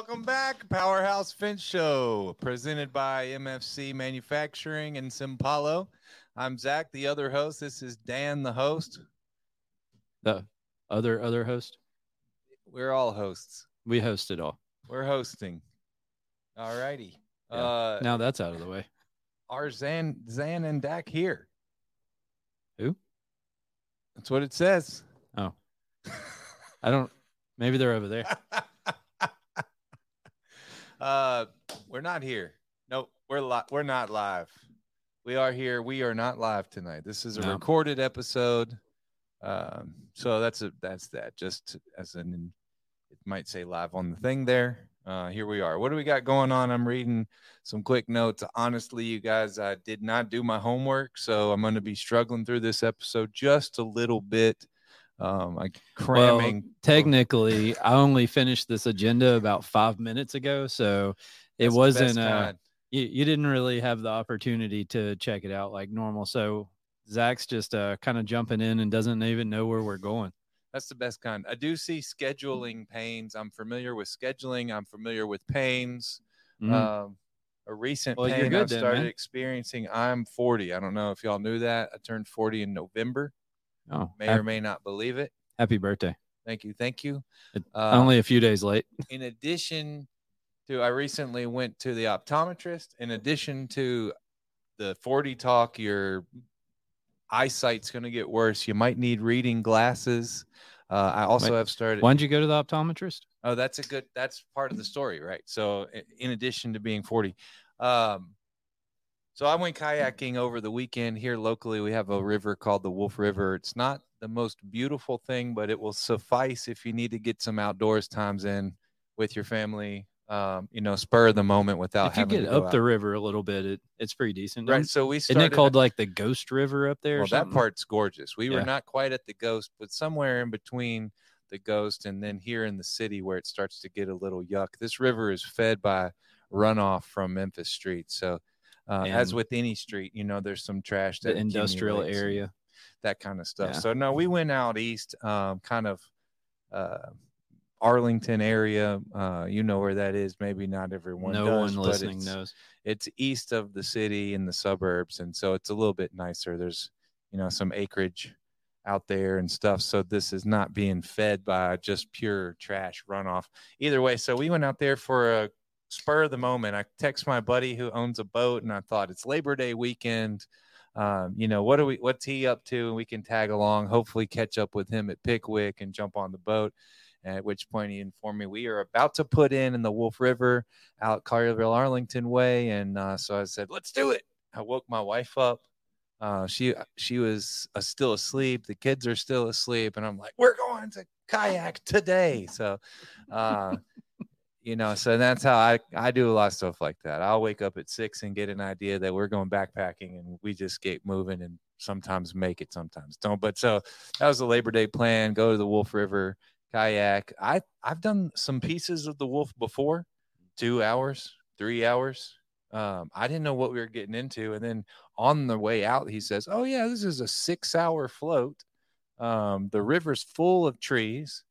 Welcome back, Powerhouse Fence Show, presented by MFC Manufacturing and Simpalo. I'm Zach, the other host. This is Dan, the host. The other other host. We're all hosts. We host it all. We're hosting. All righty. Yeah. Uh, now that's out of the way. are Zan, Zan and Dak here? Who? That's what it says. Oh, I don't. Maybe they're over there. uh, we're not here. Nope, we're li- we're not live. We are here. We are not live tonight. This is a No. recorded episode. Um, so that's a that's that. Just as an, it might say live on the thing there. Uh, here we are. What do we got going on? I'm reading some quick notes. Honestly, you guys, I did not do my homework, so I'm going to be struggling through this episode just a little bit. Um, I cramming. Technically, I only finished this agenda about five minutes ago, so it That's wasn't. Uh, you, you didn't really have the opportunity to check it out like normal. So Zach's just uh, kind of jumping in and doesn't even know where we're going. That's the best kind. I do see scheduling pains. I'm familiar with scheduling. I'm familiar with pains. Mhm. Um, a recent Well, pain good I've then, started experiencing. I'm 40. I don't know if y'all knew that. I turned 40 in November. Oh, May hap- or may not believe it. happy birthday! Thank you. Thank you. Uh, Only a few days late. in addition to, I recently went to the optometrist. In addition to the 40 talk, your eyesight's going to get worse. You might need reading glasses. Uh, I also Wait, have started. Why did you go to the optometrist? Oh, that's a good. That's part of the story, right? So, in addition to being forty, um, so I went kayaking over the weekend here locally. We have a river called the Wolf River. It's not the most beautiful thing, but it will suffice if you need to get some outdoors times in with your family. Um, you know, spur of the moment without if you get up the river a little bit, it, it's pretty decent. right. So we Isn't it called like the Ghost River up there? well, that part's gorgeous. We were not quite at the Ghost, but somewhere in between the Ghost and then here in the city where it starts to get a little yuck. This river is fed by runoff from Memphis Street. So, uh, as with any street, you know, there's some trash the that industrial area. that kind of stuff. Yeah. So, no, we went out east, um, kind of uh, Arlington area. Uh, you know where that is. Maybe not everyone. no does, one listening it's- knows. it's east of the city in the suburbs and so it's a little bit nicer there's you know some acreage out there and stuff so this is not being fed by just pure trash runoff either way so we went out there for a spur of the moment i text my buddy who owns a boat and i thought it's labor day weekend um, you know what are we what's he up to and we can tag along hopefully catch up with him at pickwick and jump on the boat at which point he informed me we are about to put in in the wolf river out Collierville Arlington way, and uh, so I said, "Let's do it." I woke my wife up. Uh, she she was uh, still asleep. The kids are still asleep, and I'm like, "We're going to kayak today." So, uh, you know, so that's how I I do a lot of stuff like that. I'll wake up at six and get an idea that we're going backpacking, and we just get moving, and sometimes make it, sometimes don't. But so that was the Labor Day plan. Go to the Wolf River kayak. I I've done some pieces of the Wolf before two hours, three hours. Um, I didn't know what we were getting into. And then on the way out, he says, Oh, yeah, this is a six hour float. Um, the river's full of trees.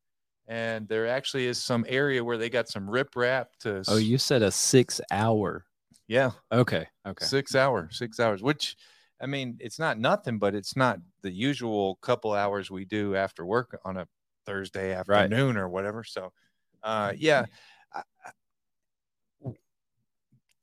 And there actually is some area where they got some riprap to. Oh, you said a six hour. yeah, Okay. Okay. six hour, six hours, which I mean, it's not nothing, but it's not the usual couple hours we do after work on a Thursday afternoon or whatever. So, uh, yeah. I- I-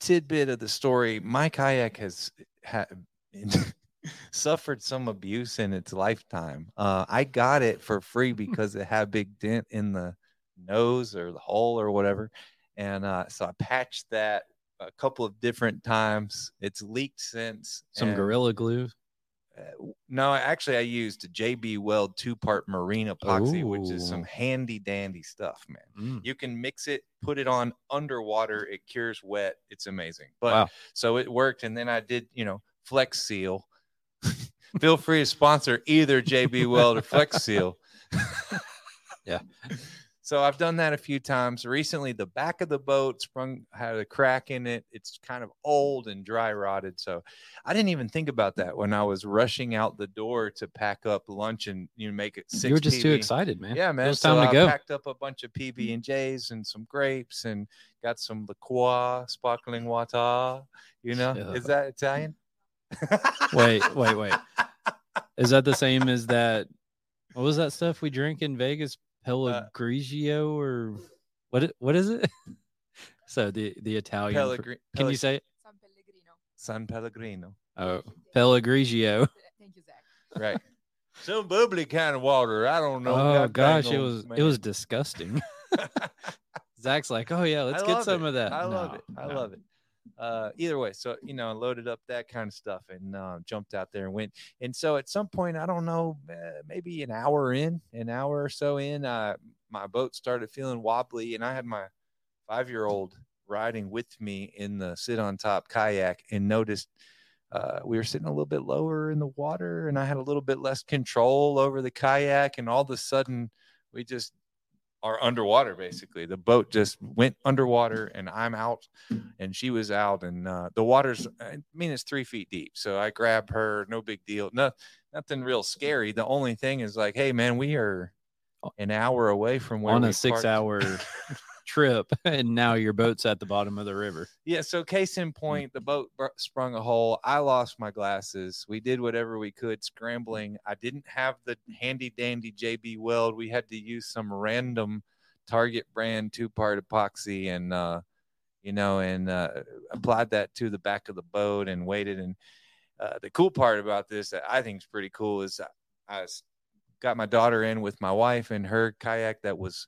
tidbit of the story my kayak has ha- suffered some abuse in its lifetime. Uh, I got it for free because it had a big dent in the nose or the hole or whatever. And uh, so I patched that a couple of different times. It's leaked since. Some and, gorilla glue. uh, no, actually, I used a JB Weld two part marine epoxy, which is some handy dandy stuff, man. Mm. You can mix it, put it on underwater, it cures wet. It's amazing. But Wow. so it worked. And then I did, you know, Flex Seal. Feel free to sponsor either JB Weld or Flex Seal. Yeah. so I've done that a few times. Recently, the back of the boat sprung had a crack in it. It's kind of old and dry rotted. So I didn't even think about that when I was rushing out the door to pack up lunch and you know, make it six. you were just too excited, man. Yeah, man. It was so time to I go. packed up a bunch of PB and J's and some grapes and got some liqueur, sparkling water. You know, is that Italian? Wait, wait, wait. Is that the same as that? What was that stuff we drink in Vegas? Uh, or what? What is it? so the the Italian. for- Pellegri- Can you say it? San Pellegrino. San Pellegrino? Oh, Pellegrigio. Thank you, Zach. Right. Some bubbly kind of water. I don't know. Oh gosh, it on, was it was disgusting. Zach's like, oh yeah, let's I get some it. of that. I love it. I no. love it. Uh, either way, so you know, loaded up that kind of stuff and uh, jumped out there and went. And so at some point, I don't know, maybe an hour in, an hour or so in, uh, my boat started feeling wobbly, and I had my five-year-old riding with me in the sit on top kayak, and noticed uh, we were sitting a little bit lower in the water, and I had a little bit less control over the kayak, and all of a sudden, we just are underwater basically. The boat just went underwater and i'm out and she was out and uh, the water's i mean it's three feet deep. So i grab her no big deal no nothing real scary. The only thing is like hey man we are an hour away from where on a six parked." hour trip, and now your boat's at the bottom of the river. yeah so case in point the boat br- sprung a hole. I lost my glasses. We did whatever we could scrambling. I didn't have the handy dandy jb weld. We had to use some random target brand two part epoxy and uh you know and uh applied that to the back of the boat and waited. And uh, the cool part about this that i think is pretty cool is I, I got my daughter in with my wife and her kayak that was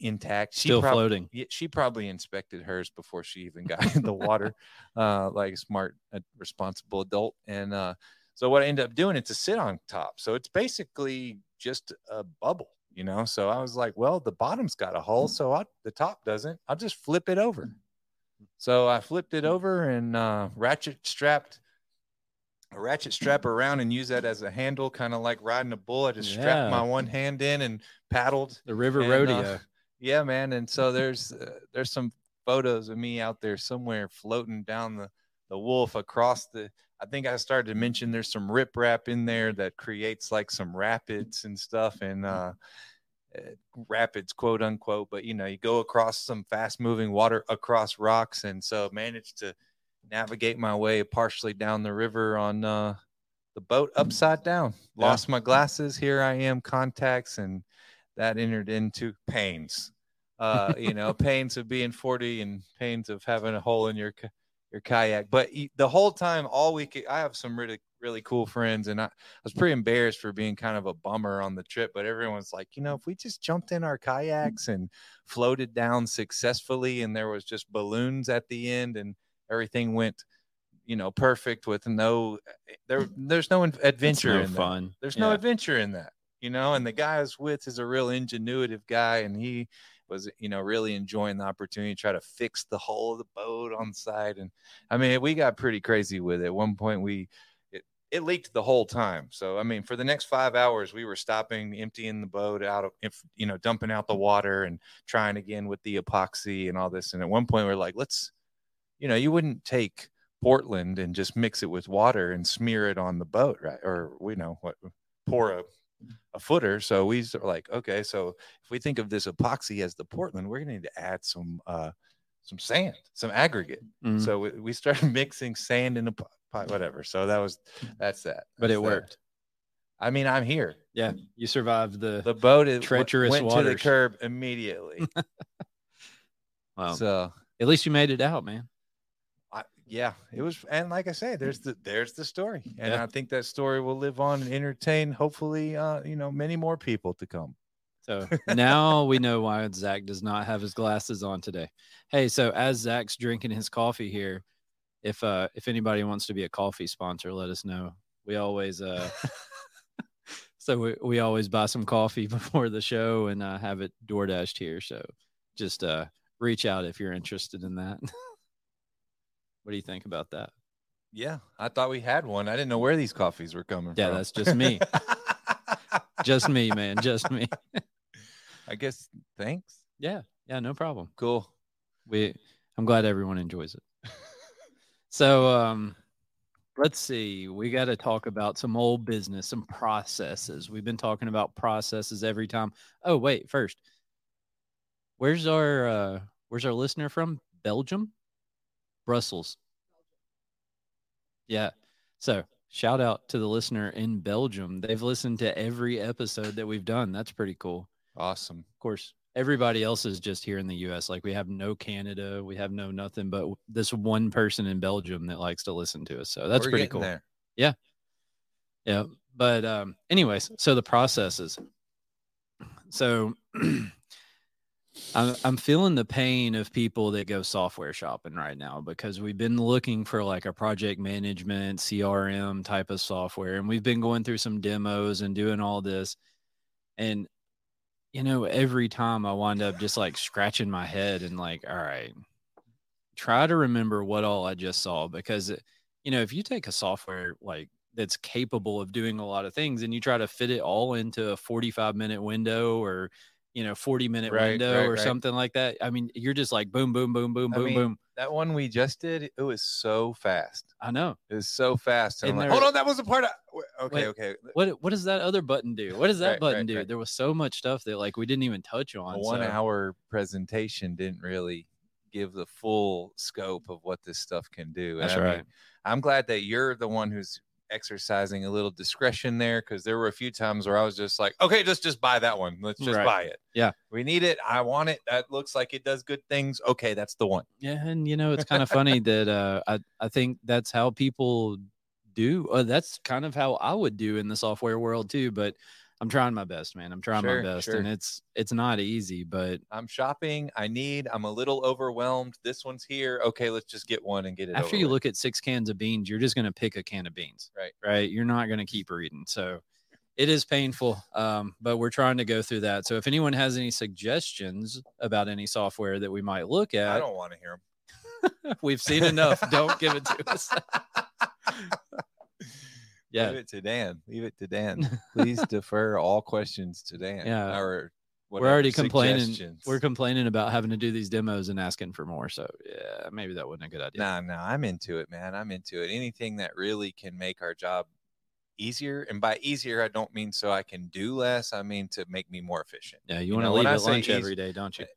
intact she Still prob- floating. she probably inspected hers before she even got in the water, uh, like a smart, uh, responsible adult. And uh, so what I ended up doing, it's a sit on top. So it's basically just a bubble, you know. So I was like, well, the bottom's got a hole, so I, the top doesn't. I'll just flip it over. So I flipped it over and uh, ratchet strapped a ratchet strap around and use that as a handle, kind of like riding a bull. I just Yeah. strapped my one hand in and paddled The river and, uh, rodeo. Yeah, man. And so there's uh, there's some photos of me out there somewhere floating down the the wolf across the. I think I started to mention there's some riprap in there that creates like some rapids and stuff and uh, uh, rapids, quote unquote. But you know, you go across some fast moving water across rocks, and so managed to navigate my way partially down the river on uh, the boat upside down. Yeah. Lost my glasses. Here I am, contacts, and that entered into pains. Uh, you know, pains of being 40 and pains of having a hole in your your kayak. But the whole time, all week, I have some really really cool friends, and I, I was pretty embarrassed for being kind of a bummer on the trip. But everyone's like, you know, if we just jumped in our kayaks and floated down successfully, and there was just balloons at the end, and everything went, you know, perfect with no there. There's no adventure no in that. fun. There's no adventure in that, you know. And the guy I was with is a real ingenuitive guy, and he was, you know, really enjoying the opportunity to try to fix the hull of the boat on side. And I mean, we got pretty crazy with it. At one point, we it, it leaked the whole time. So I mean, for the next five hours, we were stopping, emptying the boat out of, if you know, dumping out the water and trying again with the epoxy and all this. And at one point, we are like, let's, you know, you wouldn't take Portland and just mix it with water and smear it on the boat, right? Or we know what pour a a footer. So we were like, okay, so if we think of this epoxy as the Portland, we're gonna need to add some uh some sand, some aggregate. Mhm. So we, we started mixing sand in a pot, whatever. So that was that's that. but That's it that. worked. I mean, I'm here. Yeah, you survived the. The boat is Treacherous went to the curb immediately. wow. So At least you made it out, man. Yeah, it was, and like I say, there's the there's the story, and Yeah. I think that story will live on and entertain, hopefully, uh, you know, many more people to come. So now we know why Zach does not have his glasses on today. Hey, so as Zach's drinking his coffee here, if uh if anybody wants to be a coffee sponsor, let us know. We always uh so we, we always buy some coffee before the show and uh, have it door dashed here. So just uh reach out if you're interested in that. What do you think about that? Yeah, I thought we had one. I didn't know where these coffees were coming Yeah, from. that's just me. Just me, man. Just me. I guess thanks. Yeah, yeah, no problem. Cool. We I'm glad everyone enjoys it. so um let's see. We got to talk about some old business, some processes. We've been talking about processes every time. Oh, wait, first. Where's our uh where's our listener from? Belgium? Brussels. Yeah. So, shout out to the listener in Belgium. They've listened to every episode that we've done. That's pretty cool. Awesome. Of course, everybody else is just here in the US. Like we have no Canada, we have no nothing but this one person in Belgium that likes to listen to us. So that's We're pretty cool. There. Yeah. But um anyways, so the processes. So I'm I'm feeling the pain of people that go software shopping right now because we've been looking for like a project management CRM type of software and we've been going through some demos and doing all this and you know every time I wind up just like scratching my head and like all right try to remember what all I just saw because uh, you know if you take a software like that's capable of doing a lot of things and you try to fit it all into a 45 minute window or you know 40 minute Right, window right, or right. something like that i mean you're just like boom boom boom boom I boom mean, boom That one we just did, it was so fast. i know It was so fast. And And I'm like, there- hold on, that was a part of. Okay, Wait, okay. what what does that other button do what does that button do there was so much stuff that like we didn't even touch on one so- hour presentation didn't really give the full scope of what this stuff can do. And that's I mean, right I'm glad that you're the one who's exercising a little discretion there because there were a few times where I was just like, okay, just just buy that one. Let's just Right. buy it. Yeah. We need it. I want it. That looks like it does good things. Okay, that's the one. Yeah, and you know it's kind of funny that uh, I I think that's how people do. Uh, that's kind of how I would do in the software world too. But I'm trying my best, man. I'm trying Sure, my best, sure. and it's it's not easy. But I'm shopping. I need. I'm a little overwhelmed. This one's here. Okay, let's just get one and get it. after you with. look at six cans of beans, you're just gonna pick a can of beans, Right. Right. You're not gonna keep reading. So it is painful, um, but we're trying to go through that. So if anyone has any suggestions about any software that we might look at, I don't want to hear them. we've seen enough. don't give it to us. yeah. Leave it to Dan. Leave it to Dan. Please defer all questions to Dan. Yeah. Or we're already complaining. We're complaining about having to do these demos and asking for more. So yeah, maybe that wasn't a good idea. Nah, nah, I'm into it, man. I'm into it. Anything that really can make our job easier. And by easier, I don't mean so I can do less. I mean to make me more efficient. Yeah, you, You want to leave at lunch easy- every day, don't you? Uh,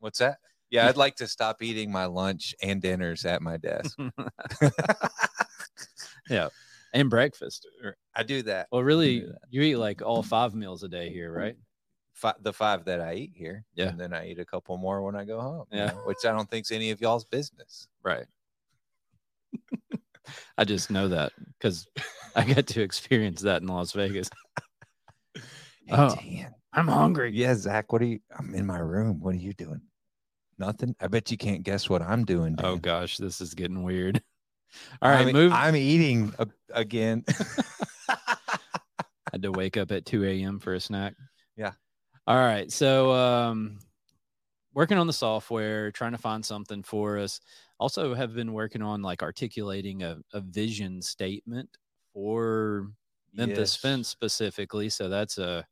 what's that? Yeah, I'd like to stop eating my lunch and dinners at my desk. yeah, and breakfast. I do that. Well, really, that. you eat like all five meals a day here, right? Fi- the five that I eat here. Yeah. And then I eat a couple more when I go home. you Yeah. know, which I don't think's any of y'all's business. Right. I just know that because I got to experience that in Las Vegas. Hey, Oh. Dan. I'm hungry. Yeah, Zach, what are you? I'm in my room. What are you doing? Nothing. I bet you can't guess what I'm doing. Oh gosh, this is getting weird. All right, I'm, move. I'm eating a- again. had to wake up at 2 a.m. for a snack. Yeah. All right. So, um, working on the software, trying to find something for us. Also, have been working on like articulating a, a vision statement for Memphis Yes. Fence specifically. So that's a,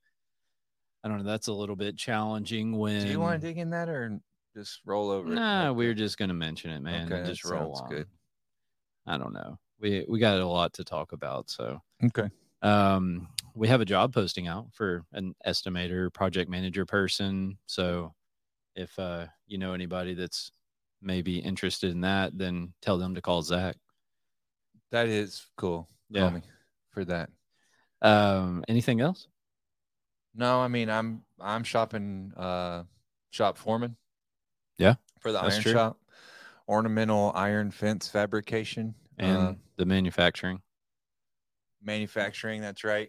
I don't know, that's a little bit challenging when. Do you want to dig in that or just roll over? Nah, like we're just gonna mention it, man. Okay, and just roll on. good. I don't know. We we got a lot to talk about, so Okay. um we have a job posting out for an estimator project manager person so if uh you know anybody that's maybe interested in that then tell them to call zach That is cool. Yeah. Call me for that. um anything else No, I mean I'm I'm shopping uh shop foreman. Yeah, For the that's iron true. shop. Ornamental iron fence fabrication. and uh, the manufacturing manufacturing that's right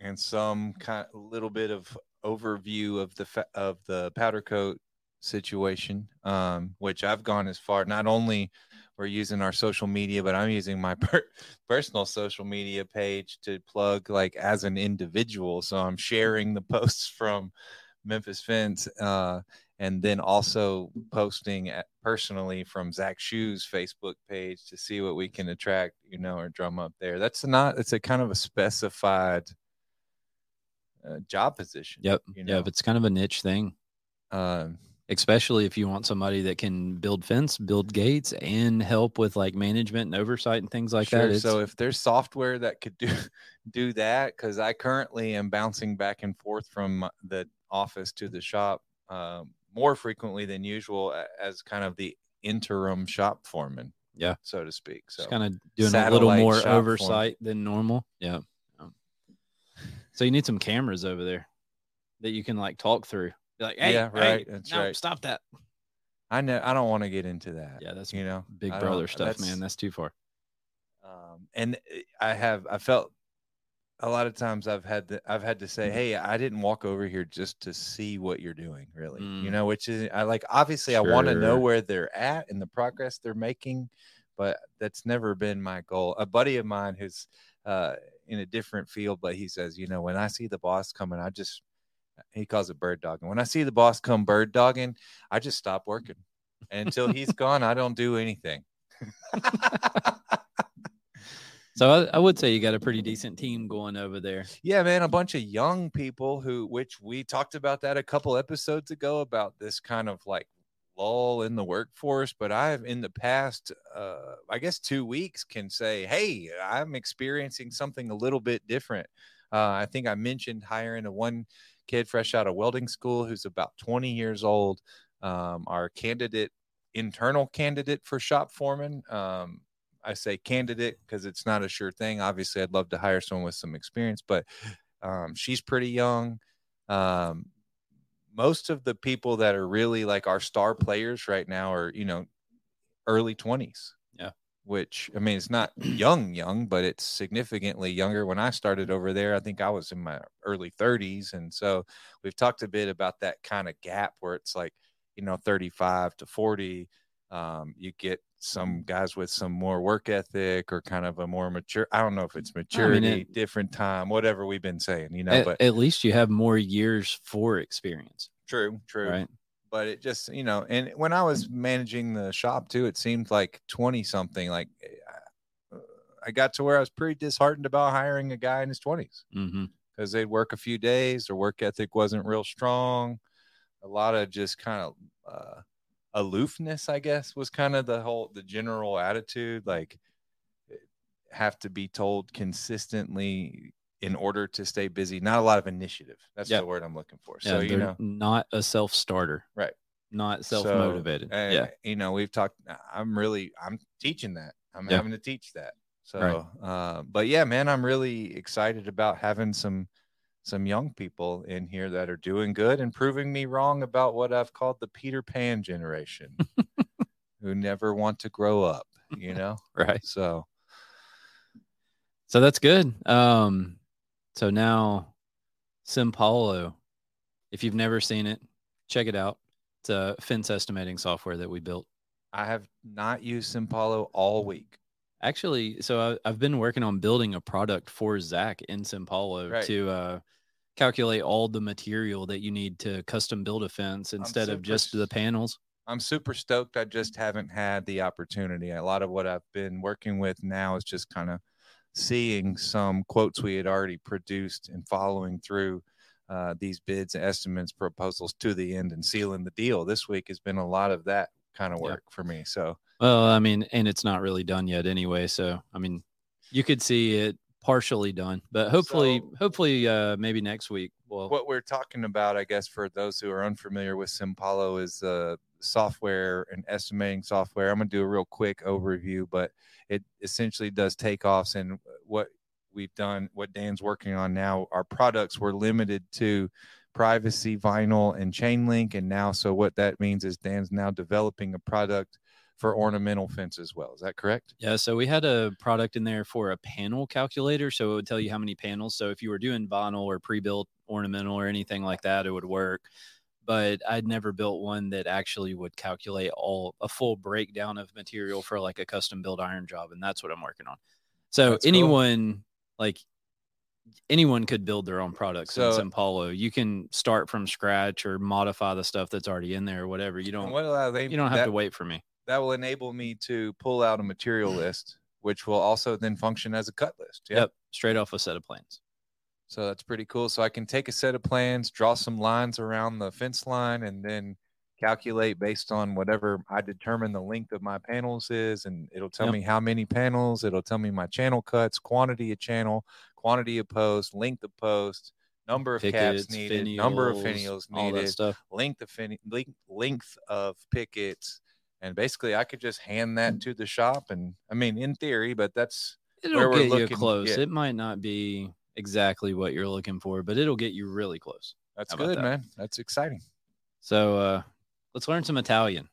and some kind little bit of overview of the fa- of the powder coat situation um which i've gone as far not only we're using our social media but i'm using my per- personal social media page to plug like as an individual so i'm sharing the posts from memphis fence uh and then also posting at, personally from Zach Shoe's Facebook page to see what we can attract, you know, or drum up there. That's not. It's a kind of a specified uh, job position. Yep. You know, Yep. It's kind of a niche thing, um, especially if you want somebody that can build fence, build gates, and help with like management and oversight and things like that. Sure. It's, So if there's software that could do do that, because I currently am bouncing back and forth from the office to the shop um, more frequently than usual as kind of the interim shop foreman. Yeah. so to speak. So kind of doing a little more oversight than normal. Yeah. Um, So you need some cameras over there that you can like talk through. Be like, hey, Yeah, hey, right, that's no, right. stop that. I know I don't want to get into that. Yeah, that's you know Big brother stuff, that's- man. That's too far. um, and I have I felt a lot of times I've had to, I've had to Mm. say, hey, I didn't walk over here just to see what you're doing, really. You Mm. know, which is I like obviously I want to know where they're at and the progress they're making, but that's never been my goal. A buddy of mine who's uh, in a different field, but he says, you know, when I see the boss coming, I just he calls it bird dogging. When I see the boss come bird dogging, I just stop working. And until he's gone, I don't do anything. So I, I would say you got a pretty decent team going over there. Yeah, man, a bunch of young people who, which we talked about that a couple episodes ago about this kind of like lull in the workforce. But I've in the past, uh, I guess, two weeks can say, hey, I'm experiencing something a little bit different. Uh, I think I mentioned hiring a one kid fresh out of welding school who's about 20 years old. Um, our candidate, internal candidate for shop foreman. Um, I say candidate because it's not a sure thing. Obviously, I'd love to hire someone with some experience, but um, she's pretty young. Um, most of the people that are really like our star players right now are, you know, early 20s. Yeah. Which, I mean, it's not young, young, but it's significantly younger. When I started over there, I think I was in my early 30s. And so we've talked a bit about that kind of gap where it's like, you know, 35 to 40. Um, you get some guys with some more work ethic or kind of a more mature. I don't know if it's maturity, it- different time, whatever we've been saying, you know. at, but at least you have more years for experience, true, true. right? But it just, you know, and when I was managing the shop too, it seemed like twenty something. Like uh, I got to where I was pretty disheartened about hiring a guy in his twenties Mm-hmm. because they'd work a few days, their work ethic wasn't real strong. A lot of just kind of uh, aloofness, I guess, was kind of the whole the general attitude. Like have to be told consistently in order to stay busy. Not a lot of initiative. That's Yeah. the word I'm looking for. Yeah, so you know, not a self starter, Right. Not self motivated. uh, yeah, you know, we've talked. I'm really, I'm teaching that. I'm Yeah. having to teach that. So, Right. uh, but yeah, man, I'm really excited about having some some young people in here that are doing good and proving me wrong about what I've called the Peter Pan generation, who never want to grow up. You know, right. so So that's good. Um, so now Simpalo, if you've never seen it, check it out. It's a fence estimating software that we built. I have not used Simpalo all week. Actually, so I, I've been working on building a product for Zach in Simpalo Right. to uh, calculate all the material that you need to custom build a fence instead of just the panels. I'm super stoked. I just haven't had the opportunity. A lot of what I've been working with now is just kind of seeing some quotes we had already produced and following through uh, these bids, estimates, proposals to the end and sealing the deal. This week has been a lot of that kind of Yeah. work for me. So, Well, I mean, and it's not really done yet anyway. So, I mean, you could see it partially done, but hopefully, So- hopefully, uh, maybe next week. Well, what we're talking about, I guess, for those who are unfamiliar with Simpalo, is uh, software and estimating software. I'm going to do a real quick overview, but it essentially does takeoffs. And what we've done, what Dan's working on now, our products were limited to privacy, vinyl, and chain link. And now, so what that means is Dan's now developing a product for ornamental fence as well. Is that correct? Yeah, so we had a product in there for a panel calculator. So it would tell you how many panels. So if you were doing vinyl or pre built ornamental or anything like that, it would work. But I'd never built one that actually would calculate all a full breakdown of material for like a custom built iron job. And that's what I'm working on. So That's cool. anyone like anyone could build their own products So- in Paulo. You can start from scratch or modify the stuff that's already in there or whatever. You don't allow uh, they, you don't have that- to wait for me. That will enable me to pull out a material list, which will also then function as a cut list. Yeah. Yep. Straight off a set of plans. So that's pretty cool. So I can take a set of plans, draw some lines around the fence line, and then calculate based on whatever I determine the length of my panels is, and it'll tell Yep. me how many panels. It'll tell me my channel cuts, quantity of channel, quantity of post, length of post, number of caps Pickets, needed, number of finials, finials all that needed, stuff. length of fin- length, length of pickets, and basically I could just hand that to the shop. And I mean, in theory, but that's It'll where we're get you close. yeah. It might not be exactly what you're looking for, but it'll get you really close. that's good, that? man. That's exciting. So uh let's learn some Italian.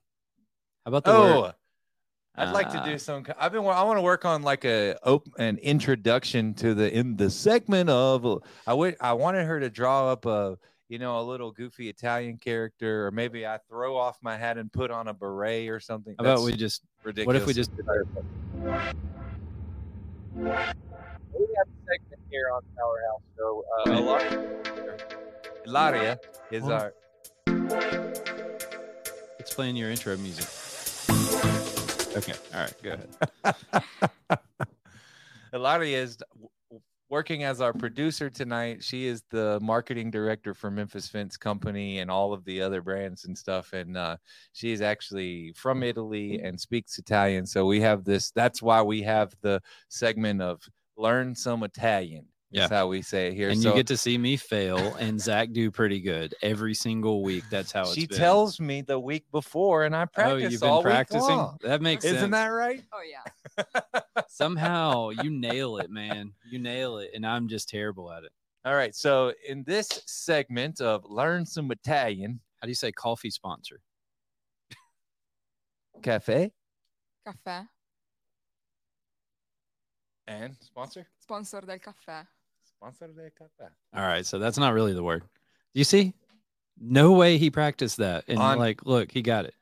How about the word? Oh, I'd like to Uh, do some. I've been. I want to work on like a op, an introduction to the in the segment of. I would. I wanted her to draw up a you know a little goofy Italian character, or maybe I throw off my hat and put on a beret or something. How about That's we just ridiculous? what if we just did We have a segment here on Powerhouse. So uh, Ilaria, Ilaria is our. let's play your intro music. Okay. All right, go ahead. Ilaria is w- w- working as our producer tonight. She is the marketing director for Memphis Fence Company and all of the other brands and stuff. And uh, she is actually from Italy and speaks Italian. So we have this. That's why we have the segment of learn some Italian. Yeah. Is how we say it here. And so you get to see me fail and Zach do pretty good every single week. That's how it's she been. tells me the week before, and I practice. Oh, you've been all practicing? That makes Isn't sense. that right? Oh yeah. Somehow you nail it, man. You nail it. And I'm just terrible at it. All right. So in this segment of learn some Italian, How do you say coffee sponsor? cafe Cafe. and sponsor Sponsor del caffè. Sponsor de cafe. All right, so that's not really the word. You see? No way he practiced that. And On- like, look, he got it.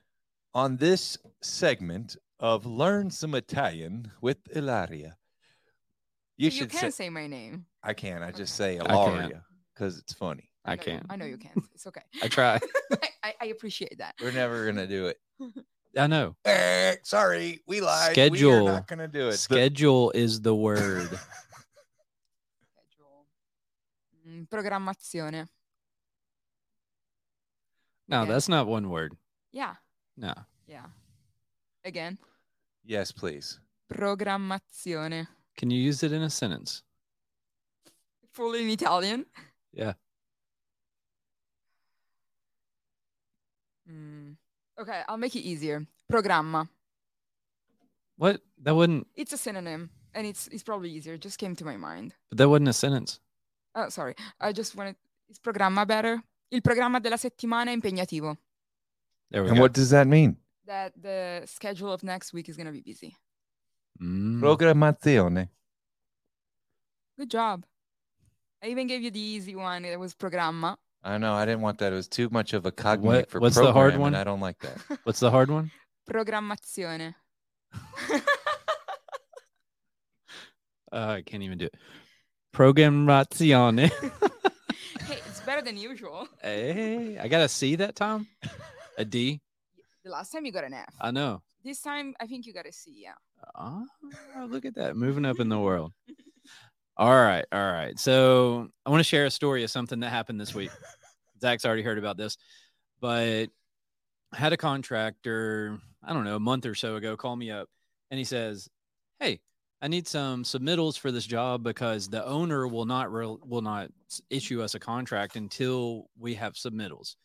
On this segment of learn some Italian with Ilaria, you You, should can say say my name. I can. I just Okay. say Ilaria because it's funny. I know you- can't. I know you can't. It's okay. I try. I, I, I appreciate that. We're never gonna do it. I know. Eh, sorry, we lied. Schedule. We are not gonna do it. The- Schedule is the word. Mm, programmazione. No, Okay. that's not one word. Yeah. No. Yeah. Again. yes, please. Programmazione. Can you use it in a sentence? Fully in Italian. Yeah. Mm. Okay, I'll make it easier. Programma. What? That wouldn't It's a synonym, and it's it's probably easier. It just came to my mind. but that wasn't a sentence. Oh, sorry. I just wanted. Is programma better? Il programma della settimana è impegnativo. There we And go. what does that mean? That the schedule of next week is gonna be busy. Mm. Programmazione. Good job. I even gave you the easy one. It was programma. I know. I didn't want that. It was too much of a cognitive for what's the hard one? and I don't like that. What's the hard one? Programmazione. Uh, I can't even do it. Programmazione. hey, it's better than usual. hey, I got a C that time. A D. The last time you got an F. I know. This time I think you got a C. Yeah. Ah, look at that, moving up in the world. All right, all right. So I want to share a story of something that happened this week. Zach's already heard about this, but I had a contractor, I don't know, a month or so ago, call me up and he says, Hey, I need some submittals for this job because the owner will not re- will not issue us a contract until we have submittals.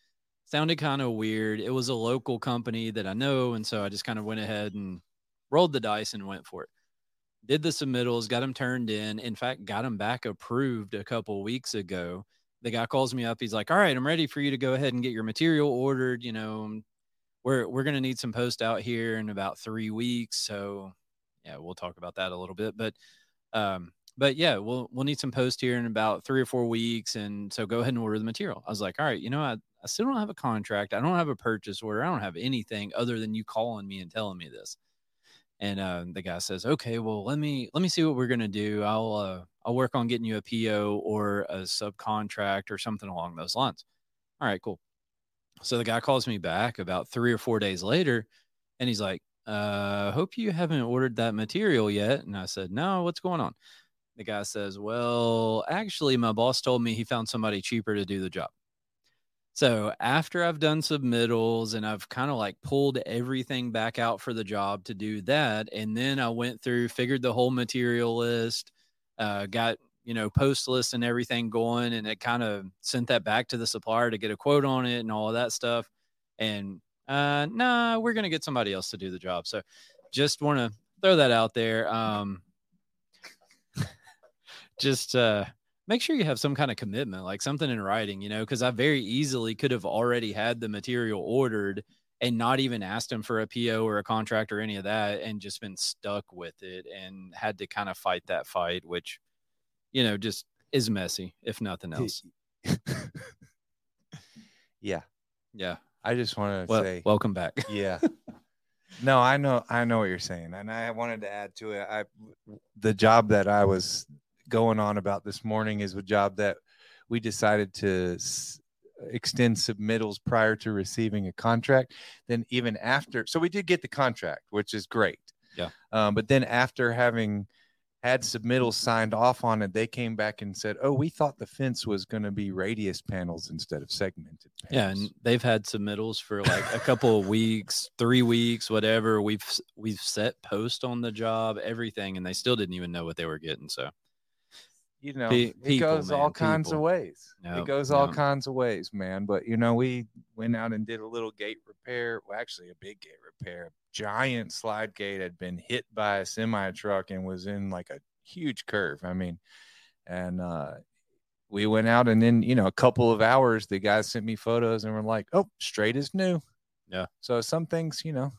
Sounded kind of weird. It was a local company that I know, and so I just kind of went ahead and rolled the dice and went for it. Did the submittals, got them turned in. In fact, got them back approved a couple weeks ago. The guy calls me up. He's like, "All right, I'm ready for you to go ahead and get your material ordered. You know, we're we're gonna need some post out here in about three weeks. So, yeah, we'll talk about that a little bit. But, um, but yeah, we'll we'll need some post here in about three or four weeks. And so, go ahead and order the material. I was like, all right, you know, I I still don't have a contract. I don't have a purchase order. I don't have anything other than you calling me and telling me this. And uh, the guy says, "Okay, well, let me let me see what we're gonna do. I'll uh, I'll work on getting you a PO or a subcontract or something along those lines." All right, cool. So the guy calls me back about three or four days later, and he's like, "Uh, hope you haven't ordered that material yet." And I said, "No, what's going on?" the guy says, Well, actually, my boss told me he found somebody cheaper to do the job. So after I've done submittals and I've kind of like pulled everything back out for the job to do that, and then I went through, figured the whole material list, uh, got you know post list and everything going, and it kind of sent that back to the supplier to get a quote on it and all of that stuff. And uh, nah, we're gonna get somebody else to do the job. So just want to throw that out there. Um, just uh, make sure you have some kind of commitment, like something in writing, you know, because I very easily could have already had the material ordered and not even asked him for a PO or a contract or any of that and just been stuck with it and had to kind of fight that fight, which, you know, just is messy, if nothing else. yeah. Yeah. I just want to Well, say, welcome back. yeah. No, I know, I know what you're saying, and I wanted to add to it. I, the job that I was going on about this morning is a job that we decided to s- extend submittals prior to receiving a contract. Then even after, so we did get the contract, which is great. Yeah. Um, but then after having had submittals signed off on it, they came back and said, "Oh, we thought the fence was going to be radius panels instead of segmented." Panels. Yeah, and they've had submittals for like a couple of weeks, three weeks, whatever. We've we've set post on the job, everything, and they still didn't even know what they were getting. So you know, Pe- it people, goes all man, kinds of ways. Yep, it goes all yep. kinds of ways, man. But you know, we went out and did a little gate repair. Well, actually, a big gate repair. Giant slide gate had been hit by a semi truck and was in like a huge curve. I mean, and uh, we went out and then you know a couple of hours, the guys sent me photos and were like, "Oh, straight as new." Yeah. So some things, you know,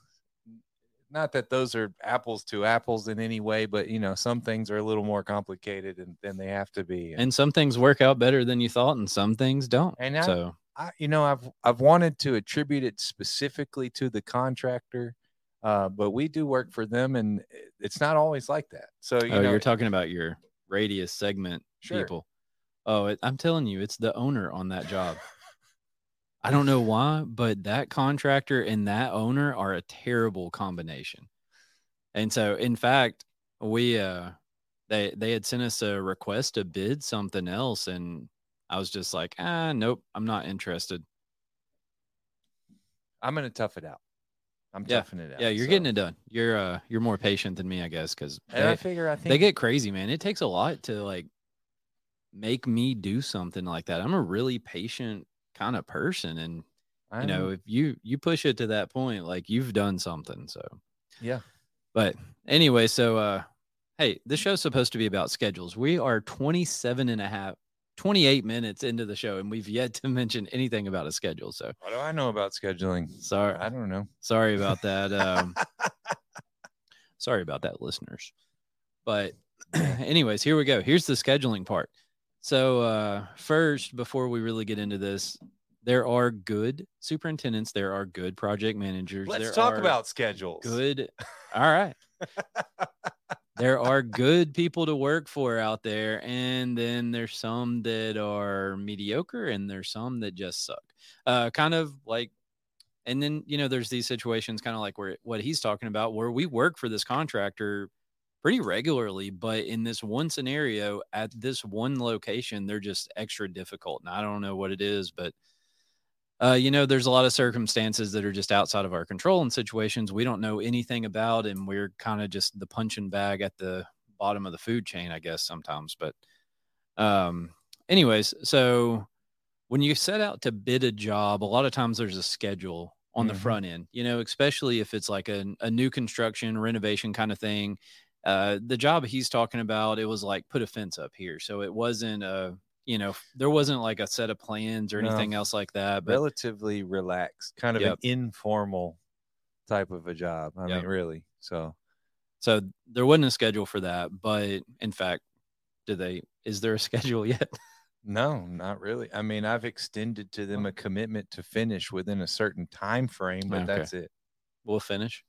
not that those are apples to apples in any way, but you know, some things are a little more complicated and, than they have to be. and some things work out better than you thought, and some things don't. And I- so I, you know, I've I've wanted to attribute it specifically to the contractor, uh, but we do work for them, and it's not always like that. So you oh, know, you're talking about your radius segment Sure. people. Oh, it, I'm telling you, it's the owner on that job. I don't know why, but that contractor and that owner are a terrible combination. And so, in fact, we uh they they had sent us a request to bid something else, and I was just like, ah, nope, I'm not interested. I'm gonna tough it out. I'm Yeah. toughing it out. Yeah, you're so- getting it done. You're uh you're more patient than me, I guess, because I figure I think they get crazy, man. It takes a lot to like make me do something like that. I'm a really patient kind of person, and I you know if you you push it to that point like you've done something so. Yeah. but anyway so uh hey this show's supposed to be about schedules. We are 27 and a half 28 minutes into the show and we've yet to mention anything about a schedule so. What do I know about scheduling? sorry. I don't know. sorry about that um sorry about that listeners. But anyways here we go. Here's the scheduling part so uh first before we really get into this there are good superintendents there are good project managers Let's talk about schedules. good all right there are good people to work for out there and then there's some that are mediocre and there's some that just suck uh kind of like and then you know there's these situations kind of like where what he's talking about where we work for this contractor pretty regularly but in this one scenario at this one location they're just extra difficult and i don't know what it is but uh, you know, there's a lot of circumstances that are just outside of our control and situations we don't know anything about, and we're kind of just the punching bag at the bottom of the food chain, I guess sometimes. But, um, anyways, so when you set out to bid a job, a lot of times there's a schedule on the Mhm. front end, you know, especially if it's like a, a new construction renovation kind of thing. Uh, the job he's talking about, it was like put a fence up here. So it wasn't a, you know, there wasn't like a set of plans or No. anything else like that. But Relatively relaxed, kind of Yep. an informal type of a job. I Yep. mean, really. So So there wasn't a schedule for that, but in fact, do they? Is there a schedule yet? No, not really. I mean, I've extended to them a commitment to finish within a certain time frame, but Okay. that's it. we'll finish.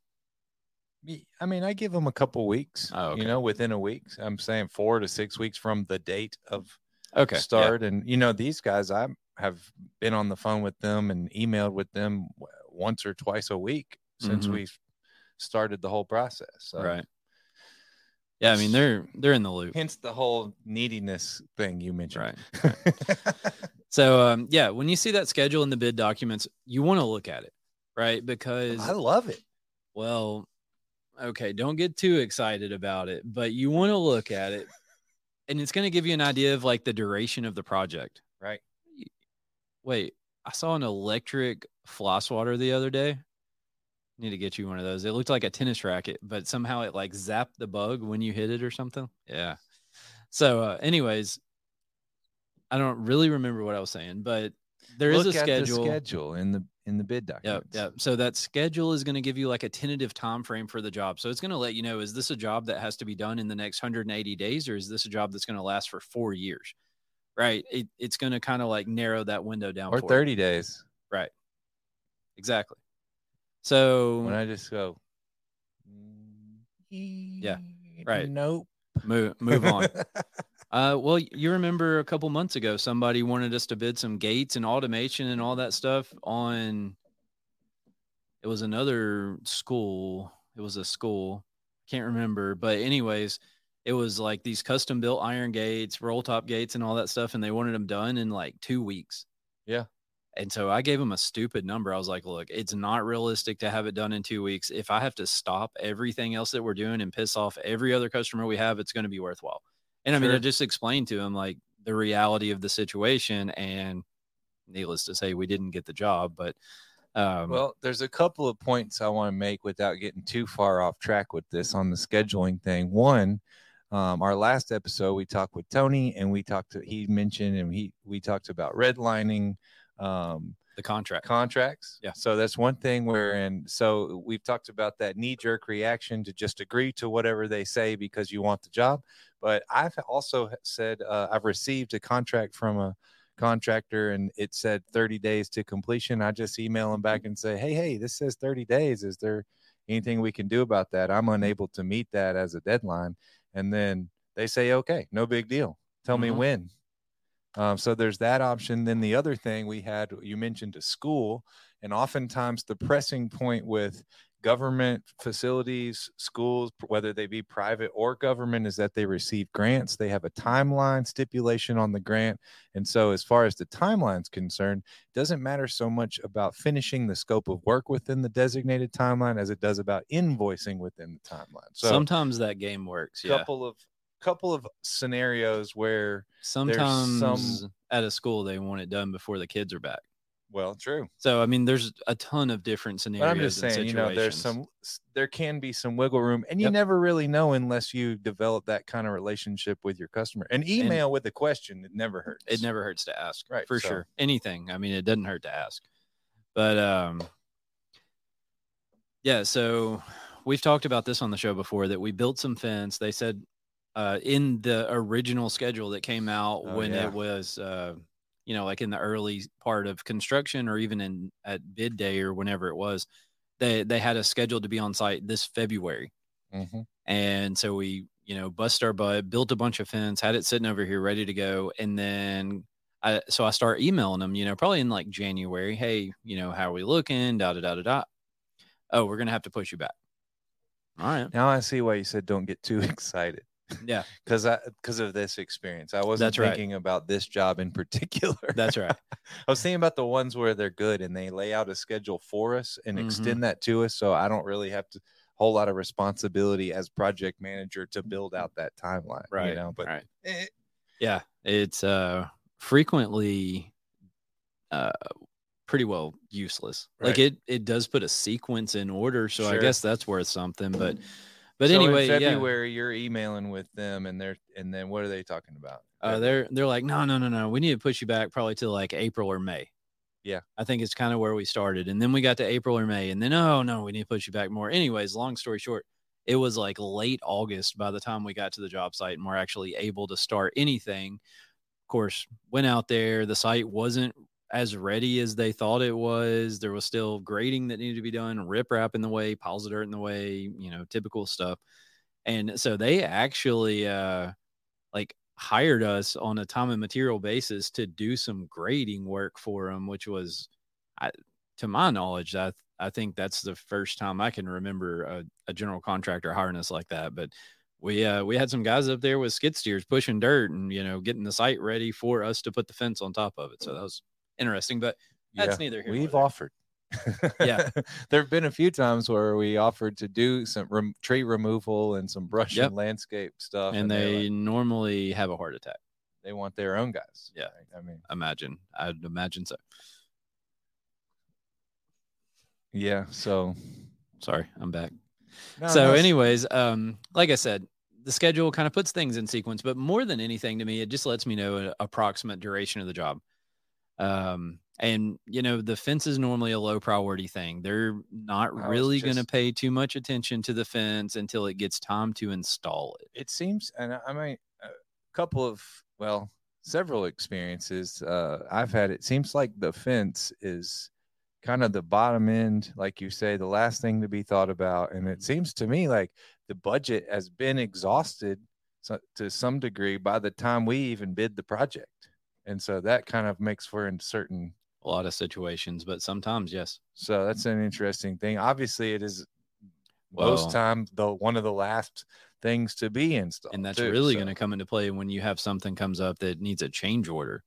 I mean, I give them a couple weeks. Oh, okay. You know, within a week. I'm saying four to six weeks from the date of Okay. yeah. start. And you know, these guys, I have been on the phone with them and emailed with them once or twice a week since Mhm. we started the whole process. So, Right. Yeah, I mean they're they're in the loop. Hence the whole neediness thing you mentioned. Right. So um, yeah, when you see that schedule in the bid documents, you want to look at it, right? Because I love it. well, okay, don't get too excited about it, but you want to look at it, and it's going to give you an idea of like the duration of the project. Right. Wait, I saw an electric floss water the other day. Need to get you one of those. It looked like a tennis racket, but somehow it like zapped the bug when you hit it or something. Yeah. So, uh, anyways, I don't really remember what I was saying, but there is Look a at the schedule. schedule in the in the bid Yep, documents. yep. So that schedule is going to give you like a tentative time frame for the job. So it's going to let you know is this a job that has to be done in the next 180 days or is this a job that's going to last for 4 years? Right? It, it's going to kind of like narrow that window down Or for you. 30 days. Right. Exactly. So When I just go mm, Yeah, right. Nope. move move on. Uh, well, you remember a couple months ago, somebody wanted us to bid some gates and automation and all that stuff on. It was another school. It was a school. Can't remember, but anyways, it was like these custom built iron gates, roll top gates, and all that stuff, and they wanted them done in like two weeks. Yeah. And so I gave them a stupid number. I was like, look, it's not realistic to have it done in two weeks. If I have to stop everything else that we're doing and piss off every other customer we have, it's going to be worthwhile. And I mean, I just explained to him like the reality of the situation. And needless to say, we didn't get the job, but um, Well, there's a couple of points I want to make without getting too far off track with this on the scheduling thing. One, um, our last episode we talked with Tony and we talked to he mentioned and he we talked about redlining um, the contract. contracts. Yeah. So that's one thing where and so we've talked about that knee jerk reaction to just agree to whatever they say because you want the job. But I've also said uh, I've received a contract from a contractor and it said 30 days to completion. I just email them back and say, Hey, hey, this says 30 days. Is there anything we can do about that? I'm unable to meet that as a deadline. And then they say, Okay, no big deal. Tell me Mhm. when. Um, so there's that option. Then the other thing we had, you mentioned a school, and oftentimes the pressing point with government facilities, schools, whether they be private or government, is that they receive grants. They have a timeline stipulation on the grant. And so, as far as the timeline's concerned, it doesn't matter so much about finishing the scope of work within the designated timeline as it does about invoicing within the timeline. So, Sometimes that game works. Yeah. couple of couple of scenarios where Sometimes some- at a school they want it done before the kids are back. well true So I mean, there's a ton of different scenarios. But I'm just saying, you know, there's some, there can be some wiggle room, and you Yep. never really know unless you develop that kind of relationship with your customer. An email with a question, it never hurts. it never hurts to ask Right, for so- sure anything i mean it doesn't hurt to ask but um yeah so we've talked about this on the show before that we built some fence they said uh in the original schedule that came out Oh, when yeah. it was uh you know like in the early part of construction or even in at bid day or whenever it was they they had a schedule to be on site this february Mhm. and so we, you know, bust our butt, built a bunch of fence, had it sitting over here ready to go. And then I, so I start emailing them, you know, probably in like January. Hey, you know, how are we looking? Da da da da da. Oh, we're going to have to push you back. All right. Now I see why you said don't get too excited Yeah, because I because of this experience. I wasn't That's right. thinking about this job in particular. that's right. I was thinking about the ones where they're good and they lay out a schedule for us and Mhm. extend that to us, so I don't really have to whole lot of responsibility as project manager to build out that timeline. Right. You know, but right. eh, Yeah. It's uh, frequently uh, pretty well useless. Like it, it does put a sequence in order. So I guess that's worth something. But, but so anyway, in yeah. You're emailing with them and they're and then what are they talking about? Uh, they're they're like, no, no, no, no. We need to push you back probably to like April or May. Yeah. I think it's kind of where we started, and then we got to April or May, and then oh no, we need to push you back more. Anyways, long story short, it was like late August by the time we got to the job site, and we're actually able to start anything. Of course, went out there. The site wasn't as ready as they thought it was. There was still grading that needed to be done, riprap in the way, piles of dirt in the way, you know, typical stuff. And so they actually uh like hired us on a time and material basis to do some grading work for them, which was, I, to my knowledge, I I think that's the first time I can remember a, a general contractor hiring us like that. But we uh we had some guys up there with skid steers pushing dirt and you know getting the site ready for us to put the fence on top of it. So that was interesting, but that's Yeah, neither here. We've offered. Yeah. there have been a few times where we offered to do some rem- tree removal and some brush Yep. and landscape stuff, and they're they like- normally have a heart attack. they want their own guys. Yeah. right? I mean, Imagine, I'd imagine so. yeah. So Sorry, I'm back. no, so no, anyways um like i said the schedule kind of puts things in sequence but more than anything to me it just lets me know an approximate duration of the job um and you know the fence is normally a low priority thing. They're not I really going to pay too much attention to the fence until it gets time to install it. It seems, and I- I mean, a couple of well, several experiences uh, I've had. It seems like the fence is kind of the bottom end, like you say, the last thing to be thought about, and it seems to me like the budget has been exhausted to some degree by the time we even bid the project, and so that kind of makes for a certain. a lot of situations but sometimes yes So that's an interesting thing. Obviously, it is most times time the one of the last things to be installed, and that's too, really so- going to come into play when you have something comes up that needs a change order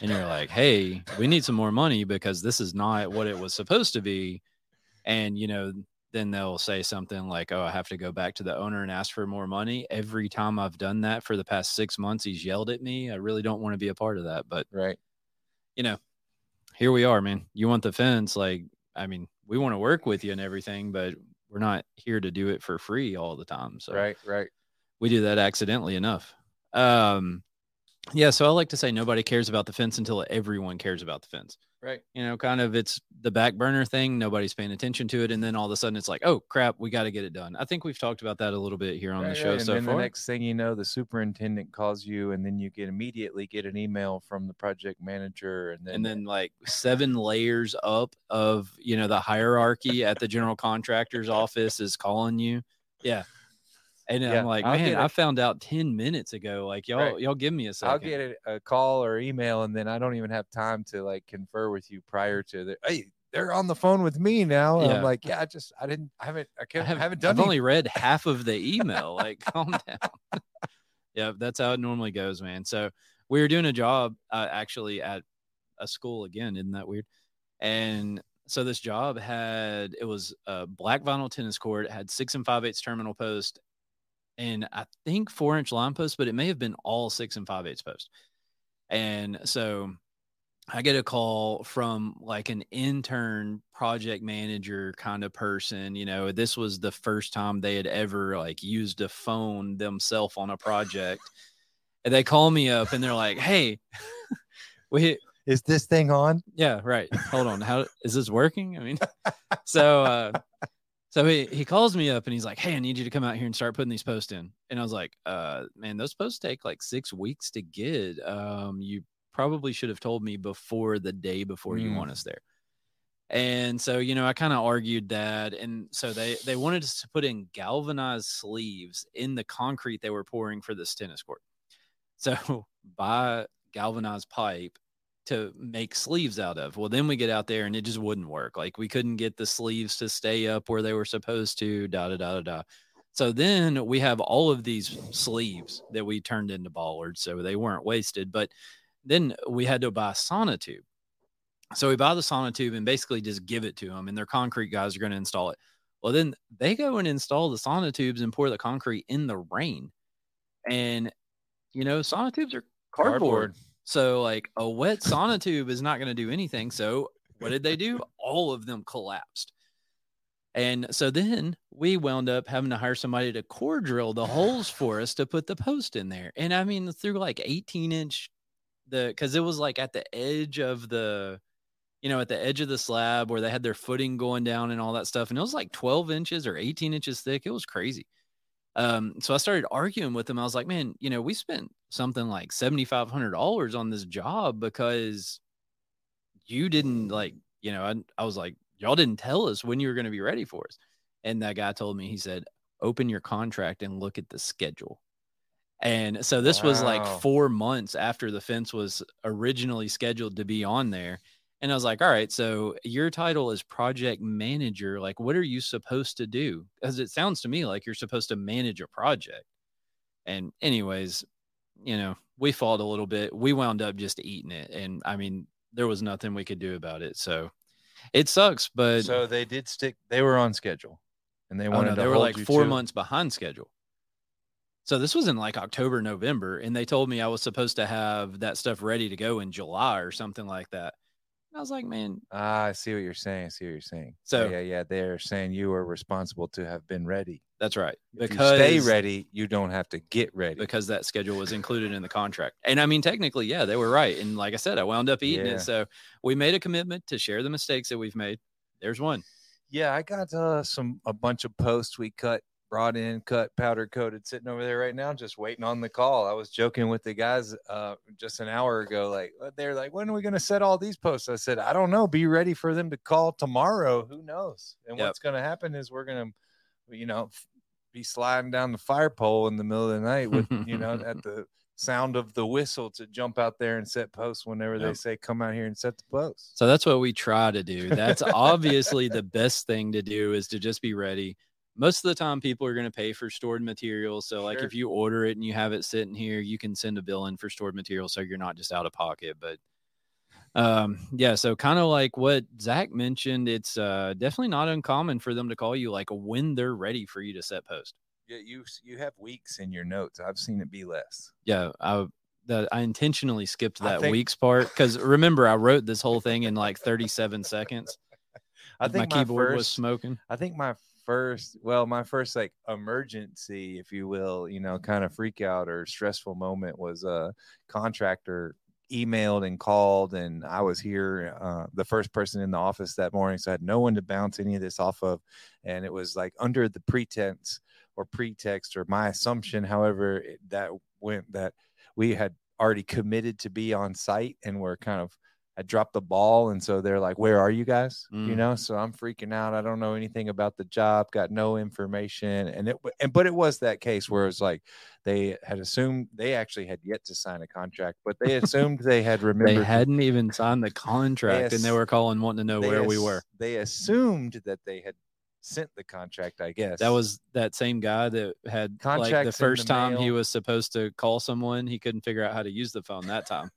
and you're like hey we need some more money because this is not what it was supposed to be and you know then they'll say something like oh i have to go back to the owner and ask for more money every time i've done that for the past six months he's yelled at me i really don't want to be a part of that but right. you know here we are man you want the fence like i mean we want to work with you and everything but we're not here to do it for free all the time so Right, right. we do that accidentally enough. Um, yeah, so I like to say nobody cares about the fence until everyone cares about the fence. Right. You know, kind of it's the back burner thing. Nobody's paying attention to it, and then all of a sudden it's like, oh crap, we got to get it done. I think we've talked about that a little bit here on Right, the show right. And so the next thing you know, the superintendent calls you, and then you get immediately get an email from the project manager, and then and then like seven layers up of you know the hierarchy at the general contractor's office is calling you. Yeah. And Yeah, I'm like, I'll man, I found out 10 minutes ago. Like, y'all, Right. y'all give me a 2nd I'll get a, a call or email, and then I don't even have time to like confer with you prior to the. Hey, they're on the phone with me now. Yeah. I'm like, yeah, I just I didn't I haven't I, I haven't, haven't done I've any- only read half of the email. Like, calm down. yeah, that's how it normally goes, man. So we were doing a job uh, actually at a school again. Isn't that weird? And so this job had it was a black vinyl tennis court. It had six and five eighths terminal post, and I think four inch line post, but it may have been all six and five eighths post. And so I get a call from like an intern project manager kind of person. You know, this was the first time they had ever like used a phone themselves on a project. and they call me up and they're like, Hey, we, Is this thing on? yeah, right. Hold on. How is this working? I mean, so, uh, so he, he calls me up and he's like, Hey, I need you to come out here and start putting these posts in. And I was like, uh, man, those posts take like six weeks to get. Um, you probably should have told me before the day before you Mm. want us there. And so, you know, I kind of argued that. And so they, they wanted us to put in galvanized sleeves in the concrete they were pouring for this tennis court. So buy galvanized pipe to make sleeves out of. Well, then we get out there and it just wouldn't work. Like we couldn't get the sleeves to stay up where they were supposed to, da da da da da. So then we have all of these sleeves that we turned into bollards, so they weren't wasted. But then we had to buy a Sonotube. So we buy the Sonotube and basically just give it to them, and their concrete guys are going to install it. Well, then they go and install the Sonotubes and pour the concrete in the rain. And you know, Sonotubes are cardboard. So like a wet Sonotube is not going to do anything. So what did they do? All of them collapsed. And so then we wound up having to hire somebody to core drill the holes for us to put the post in there. And I mean, through like 18 inch, the because it was like at the edge of the, you know, at the edge of the slab where they had their footing going down and all that stuff. And it was like 12 inches or 18 inches thick. It was crazy. Um, so I started arguing with him. I was like, man, you know, we spent something like $7,500 on this job because you didn't like, you know, I, I was like, y'all didn't tell us when you were going to be ready for us. And that guy told me, he said, open your contract and look at the schedule. And so this was like four months after the fence was originally scheduled to be on there. And I was like, all right, so your title is project manager. Like, what are you supposed to do? Because it sounds to me like you're supposed to manage a project. And anyways, you know, we fought a little bit. We wound up just eating it, and I mean, there was nothing we could do about it. So it sucks, but So they did stick. They were on schedule, and they oh, wanted no, to they were like four to months behind schedule. So this was in like October, November, and they told me I was supposed to have that stuff ready to go in July or something like that. And I was like, man, Ah, I see what you're saying. I see what you're saying. So- yeah, yeah, they're saying you were responsible to have been ready. that's right. If Because you stay ready, you don't have to get ready. because that schedule was included in the contract. And I mean, technically, yeah, they were right. And like I said, I wound up eating Yeah. it. So we made a commitment to share the mistakes that we've made. There's one. Yeah, I got uh, some a bunch of posts we cut, brought in, cut, powder coated, sitting over there right now, just waiting on the call. I was joking with the guys uh, just an hour ago, like uh, they're like, "When are we going to set all these posts?" I said, "I don't know. Be ready for them to call tomorrow. Who knows?" And Yep. what's going to happen is we're going to, you know, be sliding down the fire pole in the middle of the night with, you know, at the sound of the whistle to jump out there and set posts whenever they Yep. say, "Come out here and set the posts. So that's what we try to do. That's obviously the best thing to do is to just be ready. Most of the time, people are going to pay for stored material. So, like Sure. if you order it and you have it sitting here, you can send a bill in for stored material, so you're not just out of pocket. But um, yeah, so kind of like what Zach mentioned, it's uh, definitely not uncommon for them to call you like when they're ready for you to set post. Yeah, you you have weeks in your notes. I've seen it be less. Yeah, I that I intentionally skipped that think- weeks part because remember I wrote this whole thing in like 37 seconds. I my think my, keyboard was smoking. I think my first, well, my first like emergency, if you will, you know, kind of freak out or stressful moment was a contractor emailed and called, and I was here, uh, the first person in the office that morning, so I had no one to bounce any of this off of, and it was like under the pretense or pretext or my assumption, however it, that went that we had already committed to be on site and we're kind of I dropped the ball, and so they're like, "Where are you guys?" You Mm. know, so I'm freaking out. I don't know anything about the job, got no information, and it. And but it was that case where it's like they had assumed they actually had yet to sign a contract, but they assumed they had remembered. They hadn't even signed the contract and they were calling wanting to know they where we were. They assumed that they had sent the contract. I guess That was that same guy that had like the Contracts in the first time he was supposed to call someone, he couldn't figure out how to use the phone that time.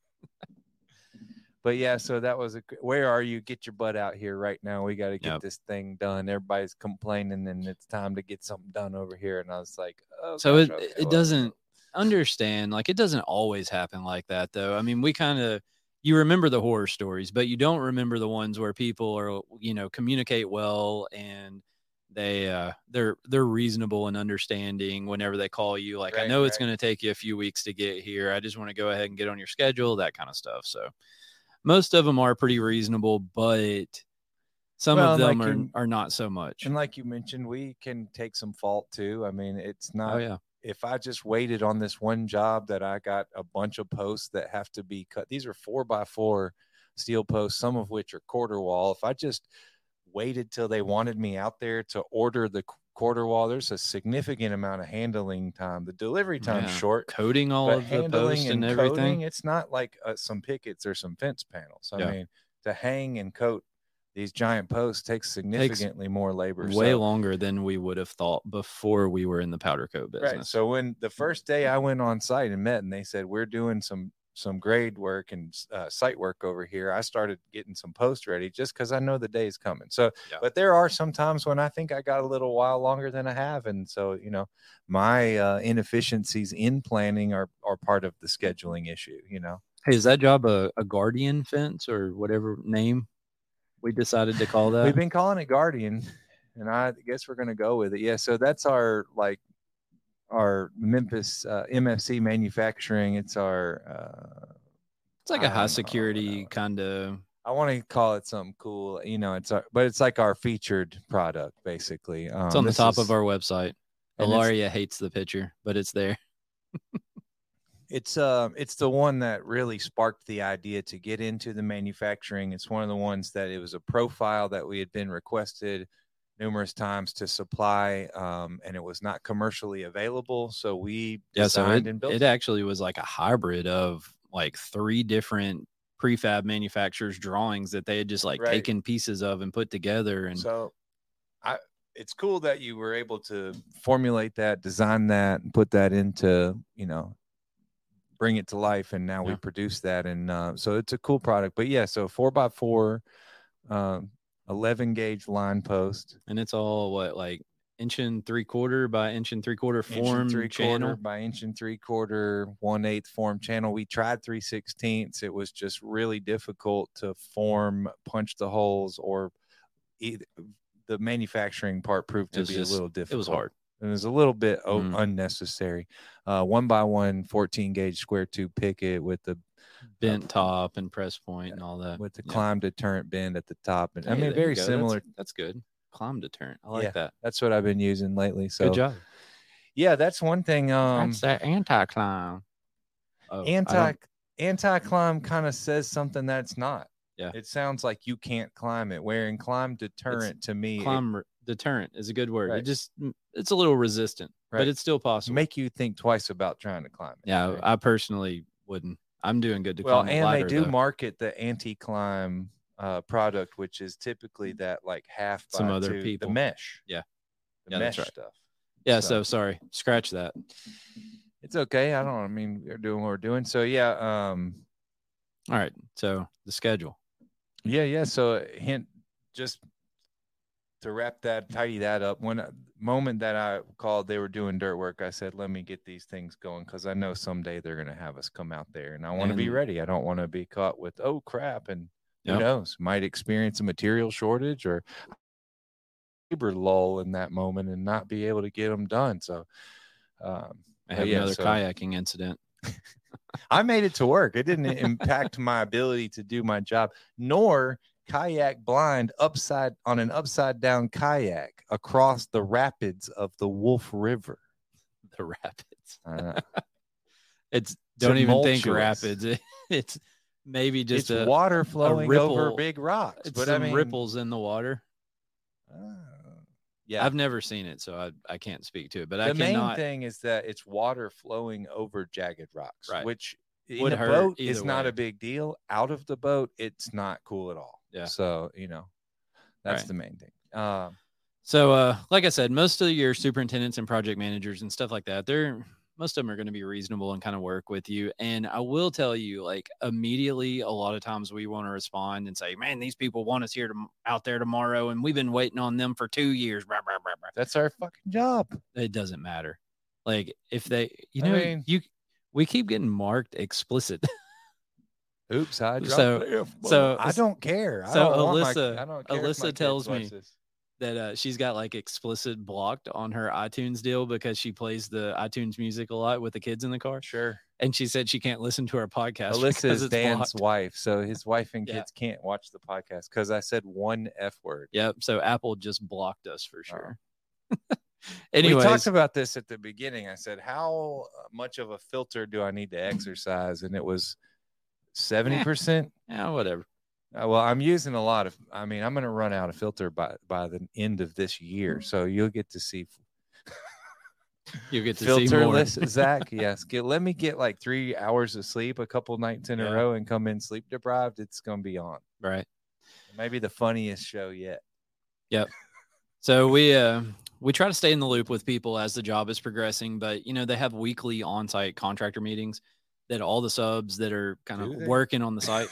But yeah, so that was a. Where are you? Get your butt out here right now. We got to get Yep. this thing done. Everybody's complaining, and it's time to get something done over here. And I was like, oh, So gosh, it okay, it well, doesn't understand like it doesn't always happen like that though. I mean, we kind of you remember the horror stories, but you don't remember the ones where people are you know communicate well and they uh they're they're reasonable and understanding whenever they call you like i Right, know it's going to take you a few weeks to get here i just want to go ahead and get on your schedule that kind of stuff so most of them are pretty reasonable but some Well, of them like are, you- are not so much And like you mentioned, we can take some fault too. I mean, it's oh, not. oh yeah If I just waited on this one job that I got a bunch of posts that have to be cut. These are four by four steel posts, some of which are quarter wall. If I just waited till they wanted me out there to order the quarter wall, there's a significant amount of handling time. The delivery time's Yeah. short. coding all of the posts and and everything coding, it's not like uh, some pickets or some fence panels. I Yeah. mean, to hang and coat these giant posts takes significantly more labor. way So- longer than we would have thought before we were in the powder coat business. Right. So when the first day I went on site and met, and they said we're doing some some grade work and uh, site work over here, I started getting some posts ready just because I know the day is coming. So, Yeah. but there are some times when I think I got a little while longer than I have, and so you know, my uh, inefficiencies in planning are are part of the scheduling issue. You know. hey, is that job a, a guardian fence or whatever name we decided to call that? We've been calling it Guardian, and I guess we're going to go with it. Yeah, so that's our like our Memphis uh, MFC manufacturing. It's our uh, it's like a high security kind of. I want to call it something cool. You know, it's our but it's like our featured product basically. Um, It's on the top is- of our website. Alaria hates the picture, but it's there. it's uh it's the one that really sparked the idea to get into the manufacturing it's one of the ones that it was a profile that we had been requested numerous times to supply um and it was not commercially available so we Yeah, so designed it, and built it actually was like a hybrid of like three different prefab manufacturers' drawings that they had just like Right. taken pieces of and put together. And so i it's cool that you were able to formulate that, design that, and put that into you know bring it to life and now we produce that and uh, so it's a cool product but yeah so four by four um, 11 gauge line post And it's all what like inch and three quarter by inch and three quarter inch form three channel. quarter by inch and three quarter one eighth form channel we tried three sixteenths it was just really difficult to form punch the holes or either, the manufacturing part proved to be just- a little difficult It was hard. it was a little bit Mhm. unnecessary uh, one by one 14 gauge square tube picket with the Bent top and press point and all that. with the Yeah. climb deterrent bend at the top and i mean very go. That's- similar That's, good. Climb deterrent. I like Yeah. that. that's what i've been using lately so Good job. yeah that's one thing um that's that anti climb. Oh, anti anti climb kind of says something that's not Yeah. it sounds like you can't climb it wherein climb deterrent to me climb re- deterrent is a good word. It just it's a little resistant, Right. but it's still possible. make you think twice about trying to climb it yeah, right? I personally wouldn't. I'm doing good to well climb and they do though. market the anti-climb uh product which is typically that like half Some other two- people. the mesh Yeah. the Yeah, mesh right. stuff yeah, so- so sorry. Scratch that. it's okay i don't i mean we're doing what we're doing so yeah um All right. So the schedule. Yeah, yeah. So hint, just to wrap that, tidy that up. When uh, moment that I called, they were doing dirt work. I said, "Let me get these things going because I know someday they're going to have us come out there, and I want to be ready. I don't want to be caught with oh crap, and who Yep. knows, might experience a material shortage or labor lull in that moment and not be able to get them done. So, um, I have yeah, another so- kayaking incident. I made it to work. It didn't impact my ability to do my job, nor kayak blind upside on an upside down kayak across the rapids of the Wolf River. The rapids. Uh, It's don't even think rapids. it's maybe just it's a water flowing over ripple. big rocks, it's but some I mean, ripples in the water. uh, yeah. I've never seen it, so I, I can't speak to it. But the I main thing is that it's water flowing over jagged rocks, Right. which in Would a boat is either not a big deal. Out of the boat, it's not cool at all. Yeah. So you know, that's Right. the main thing. Um, So, uh, like I said, most of your superintendents and project managers and stuff like that, they're most of them are going to be reasonable and kind of work with you. And I will tell you, like immediately, a lot of times we want to respond and say, "Man, these people want us here to, out there tomorrow, and we've been waiting on them for two years." Blah, blah, blah, that's our fucking job. It doesn't matter. Like if they, you I know, mean- you we keep getting marked explicit. Oops, I dropped So- the F so- I don't care. I so don't want my- Alyssa- I don't care Alyssa tells me- that uh, she's got like explicit blocked on her iTunes deal because she plays the iTunes music a lot with the kids in the car. Sure. And she said she can't listen to our podcast. Alyssa is it's Dan's blocked. wife, so his wife and Yeah. kids can't watch the podcast because I said one f word. Yep. So Apple just blocked us for Oh. sure. we Anyways, talked about this at the beginning. I said, "How much of a filter do I need to exercise?" And it was seventy percent. yeah, whatever. Uh, well, I'm using a lot of. I mean, I'm going to run out of filter by by the end of this year, so you'll get to see You get to see more. filterless Zach. Yes, get let me get like three hours of sleep a couple nights in Yeah. a row and come in sleep deprived. It's going to be on. Right. Maybe the funniest show yet. Yep. So we uh we try to stay in the loop with people as the job is progressing, but you know, they have weekly on-site contractor meetings that all the subs that are kind Do of they? working on the site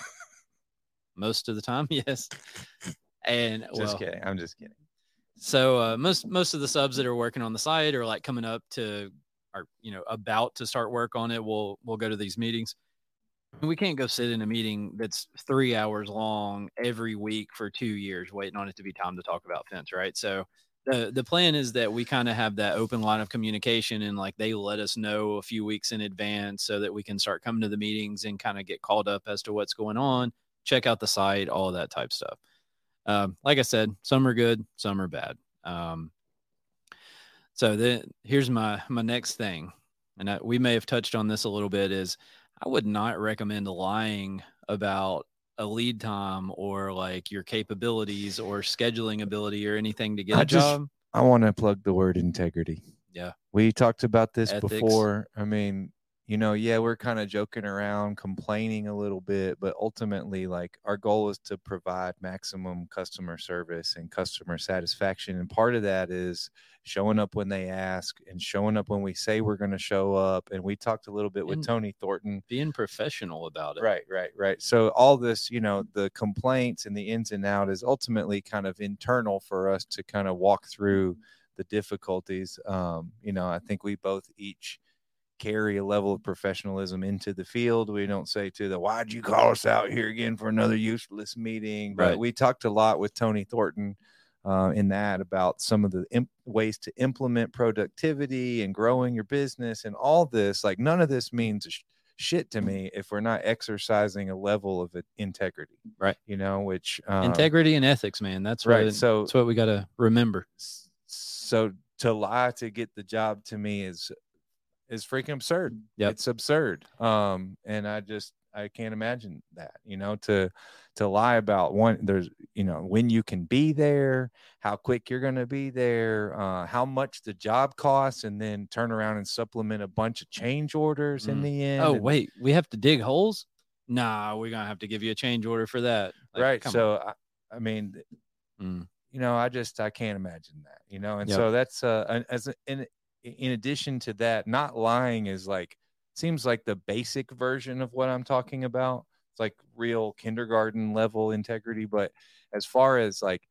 most of the time, yes. And Just well, kidding. I'm just kidding. So uh, most most of the subs that are working on the site are like coming up to, are you know about to start work on it. We'll we'll go to these meetings. We can't go sit in a meeting that's three hours long every week for two years, waiting on it to be time to talk about fence, right? So the the plan is that we kind of have that open line of communication, and like they let us know a few weeks in advance so that we can start coming to the meetings and kind of get called up as to what's going on, check out the site, all that type stuff. Um, like I said, some are good, some are bad. Um, so then here's my my next thing, and I, we may have touched on this a little bit. Is I would not recommend lying about a lead time or like your capabilities or scheduling ability or anything to get I a just- job. I want to plug the word integrity. Yeah. We talked about this Ethics. before. I mean, you know, yeah, we're kind of joking around, complaining a little bit, but ultimately, like our goal is to provide maximum customer service and customer satisfaction. And part of that is showing up when they ask and showing up when we say we're going to show up. And we talked a little bit with And- Tony Thornton. Being professional about it. Right, right, right. So all this, you know, the complaints and the ins and out is ultimately kind of internal for us to kind of walk through the difficulties. Um, you know, I think we both each carry a level of professionalism into the field. We don't say to the why'd you call us out here again for another useless meeting? But Right. we talked a lot with Tony Thornton uh, in that about some of the imp- ways to implement productivity and growing your business and all this. Like none of this means sh- shit to me if we're not exercising a level of integrity, Right. You know, which uh, Integrity and ethics, man. That's right. What, so that's what we got to remember. so to lie to get the job to me is is freaking absurd Yep. it's absurd um and i just i can't imagine that you know to to lie about one there's you know when you can be there how quick you're going to be there uh how much the job costs and then turn around and supplement a bunch of change orders in Mm. the end Oh, and- wait. We have to dig holes? Nah, we're going to have to give you a change order for that. Like, right so I, I mean Mm. you know i just i can't imagine that you know and Yep. so that's uh an- as a, in in addition to that not lying is like seems like the basic version of what i'm talking about it's like real kindergarten level integrity but as far as like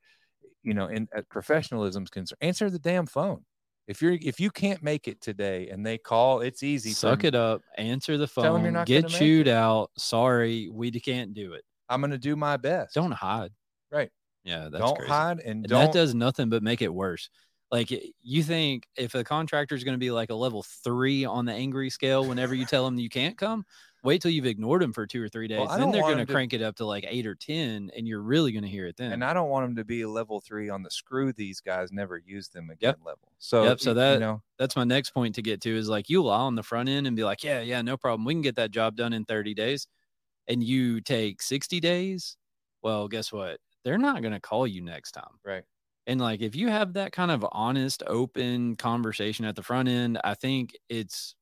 you know in at professionalism's concerned answer the damn phone if you're if you can't make it today and they call it's easy Suck it up. Answer the Tell 'em you're phone. not Get chewed it. out. Sorry, we can't do it. i'm gonna do my best Don't hide. right Yeah, that's don't crazy. hide and And don't that does nothing but make it worse. Like you think if a contractor is going to be like a level three on the angry scale whenever you tell them you can't come, wait till you've ignored them for two or three days. Well, then they're going to- crank it up to like eight or ten, and you're really going to hear it then. and I don't want them to be a level three on the screw these guys never use them again level. So Yep, so that- you know That's my next point to get to is like you lie on the front end and be like, yeah, yeah, no problem. We can get that job done in 30 days. And you take 60 days. Well, guess what? They're not going to call you next time. right. And like if you have that kind of honest, open conversation at the front end, I think it's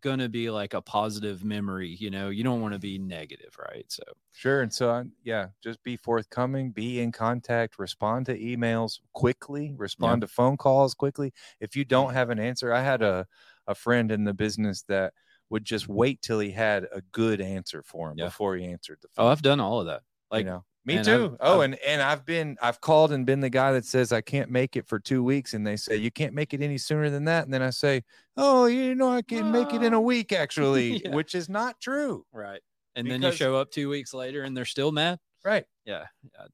gonna be like a positive memory. You know, you don't want to be negative, right? So Sure. And so, I, yeah, just be forthcoming, be in contact, respond to emails quickly, respond to phone calls quickly. If you don't have an answer, I had a, a friend in the business that would just wait till he had a good answer for him Yeah. before he answered the oh, phone. oh, I've done all of that. Like you know, me and too. I've- oh, I've- and and I've been I've called and been the guy that says I can't make it for two weeks, and they say you can't make it any sooner than that, and then I say, oh, you know, I can make it in a Oh. week actually, Yeah. which is not true. right. And then you show up two weeks later and they're still mad. Right. Yeah. yeah.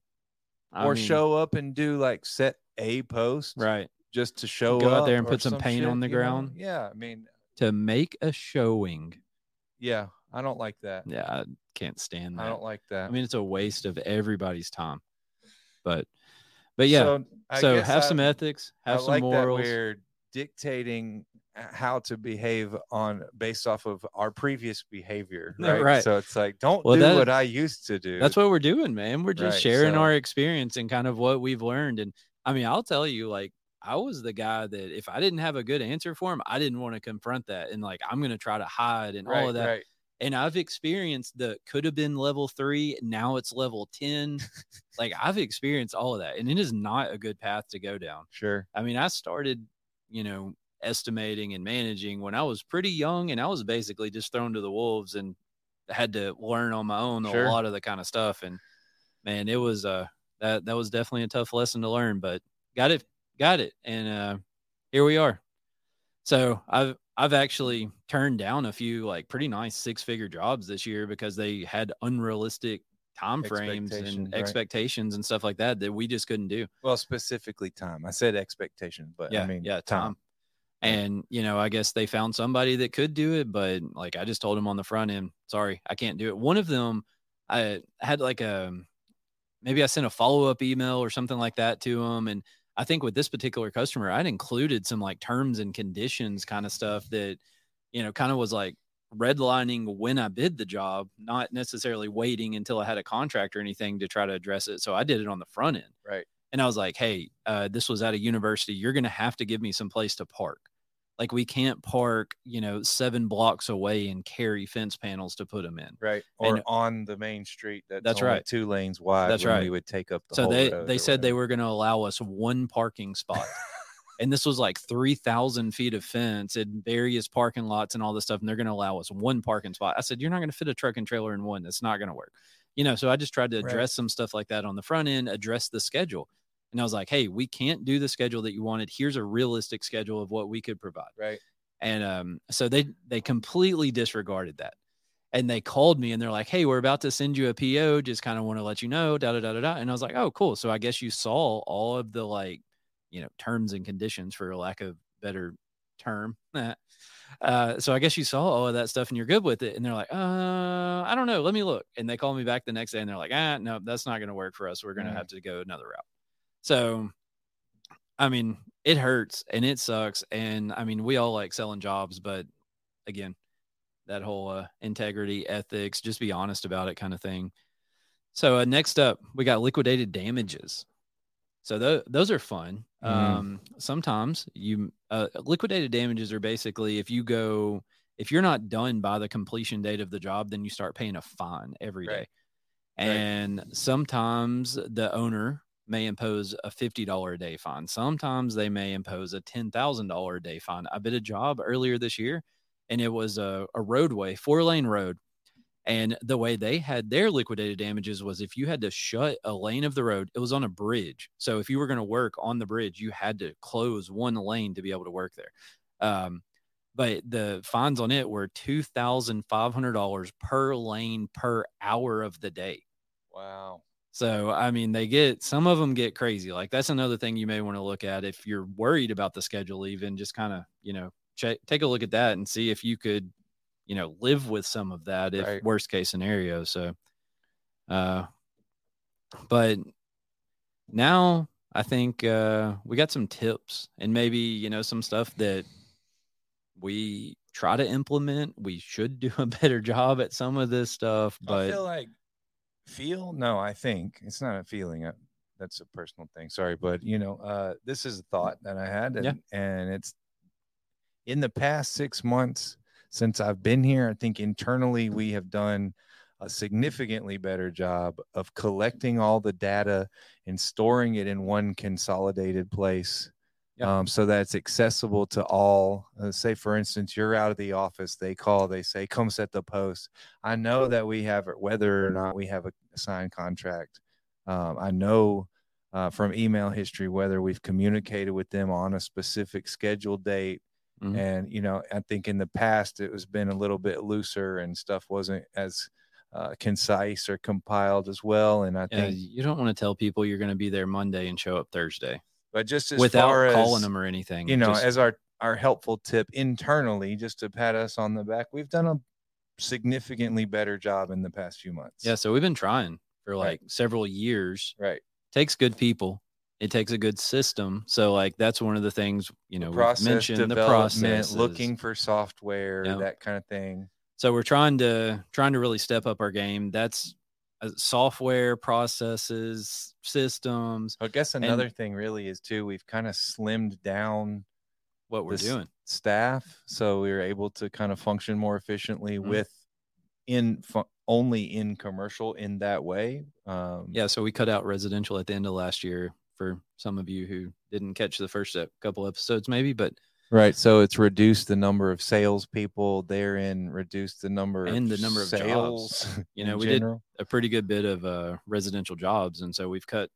Or mean, show up and do like set a post right just to show Go out there and put some paint on the you know? ground. Yeah, I mean, to make a showing. yeah, I don't like that. Yeah, I can't stand that. I don't like that. I mean, it's a waste of everybody's time. But, but yeah. So, I guess have some ethics, have I some like morals. that we're dictating how to behave on based off of our previous behavior. Right. right. So it's like, don't Well, do that- what I used to do. That's what we're doing, man. We're just Right, sharing so- our experience and kind of what we've learned. And I mean, I'll tell you, like, I was the guy that if I didn't have a good answer for him, I didn't want to confront that. And like, I'm going to try to hide and right, all of that. And I've experienced the could have been level three. Now it's level 10. like, I've experienced all of that. And it is not a good path to go down. Sure. I mean, I started, you know, estimating and managing when I was pretty young and I was basically just thrown to the wolves and had to learn on my own Sure. a lot of the kind of stuff. And man, it was uh that that was definitely a tough lesson to learn, but got it, got it. And uh here we are. So I've I've actually turned down a few like pretty nice six figure jobs this year because they had unrealistic time frames Expectations, and right. expectations and stuff like that that we just couldn't do. Well, specifically time. I said expectation, but yeah, I mean, yeah, time. And you know, I guess they found somebody that could do it, but like I just told them on the front end, sorry, I can't do it. One of them, I had like a maybe I sent a follow up email or something like that to them, and I think with this particular customer, I'd included some like terms and conditions kind of stuff that you know kind of was like redlining when I bid the job, not necessarily waiting until I had a contract or anything to try to address it. So I did it on the front end Right. and I was like, "Hey, uh, this was at a university. You're going to have to give me some place to park." Like we can't park, you know, seven blocks away and carry fence panels to put them in. right or and- on the main street that's, That's right. two lanes wide That's right. we would take up the so whole they they said they were going to allow us one parking spot and this was like 3000 feet of fence and various parking lots and all this stuff and they're going to allow us one parking spot i said you're not going to fit a truck and trailer in one that's not going to work you know so i just tried to Right. address some stuff like that on the front end address the schedule and i was like hey we can't do the schedule that you wanted here's a realistic schedule of what we could provide right and um, so they they completely disregarded that. And they called me and they're like, "Hey, we're about to send you a PO. Just kind of want to let you know." Da da da da da. And I was like, "Oh, cool." So I guess you saw all of the like, you know, terms and conditions for lack of better term. uh, so I guess you saw all of that stuff and you're good with it. And they're like, "Uh, I don't know. Let me look." And they called me back the next day and they're like, "Ah, no, that's not going to work for us. We're going to Mm. have to go another route." So I mean, it hurts and it sucks. And I mean, we all like selling jobs, but again, that whole uh, integrity, ethics, just be honest about it kind of thing. So uh, next up, we got liquidated damages. So th- those are fun. Mhm. Um, sometimes you uh, liquidated damages are basically if you go if you're not done by the completion date of the job, then you start paying a fine every day. Right. Right. And sometimes the owner may impose a $50 a day fine. Sometimes they may impose a $10,000 a day fine. I bid a job earlier this year and it was a, a roadway, four lane road. And the way they had their liquidated damages was if you had to shut a lane of the road, it was on a bridge. So if you were going to work on the bridge, you had to close one lane to be able to work there. Um, but the fines on it were two thousand five hundred dollars per lane per hour of the day. wow So I mean, they get some of them get crazy. Like that's another thing you may want to look at if you're worried about the schedule. Even just kind of you know check take a look at that and see if you could you know live with some of that if Right. worst case scenario. So, uh, but now I think uh, we got some tips and maybe you know some stuff that we try to implement. We should do a better job at some of this stuff, but I feel like feel no i think it's not a feeling uh, that's a personal thing sorry but you know uh this is a thought that i had and, Yeah. and it's in the past six months since i've been here i think internally we have done a significantly better job of collecting all the data and storing it in one consolidated place Yeah. um, so that it's accessible to all. Uh, say, for instance, you're out of the office, they call, they say, come set the post. I know that we have it, whether or not we have a signed contract. Um, I know uh, from email history whether we've communicated with them on a specific scheduled date. Mhm. And, you know, I think in the past it was been a little bit looser and stuff wasn't as uh, concise or compiled as well. And I Yeah, think, you don't want to tell people you're going to be there Monday and show up Thursday but just as without far calling as, them or anything. you know, Just- as our our helpful tip internally, just to pat us on the back, we've done a significantly better job in the past few months. yeah, so we've been trying for Right. like several years. right. Takes good people. It takes a good system. So like that's one of the things you know the we've mentioned the process looking for software, Yeah. that kind of thing. So we're trying to trying to really step up our game. That's software processes, systems, I guess And- another thing really is too, we've kind of slimmed down what we're doing. staff, so we are able to kind of function more efficiently Mhm. with in fu- only in commercial in that way. Um, Yeah, so we cut out residential at the end of last year for some of you who didn't catch the first couple episodes, maybe, but Right. So it's reduced the number of salespeople therein, reduced the number And the number of sales. jobs. You know, we did a pretty good bit of uh, residential jobs, and so we've cut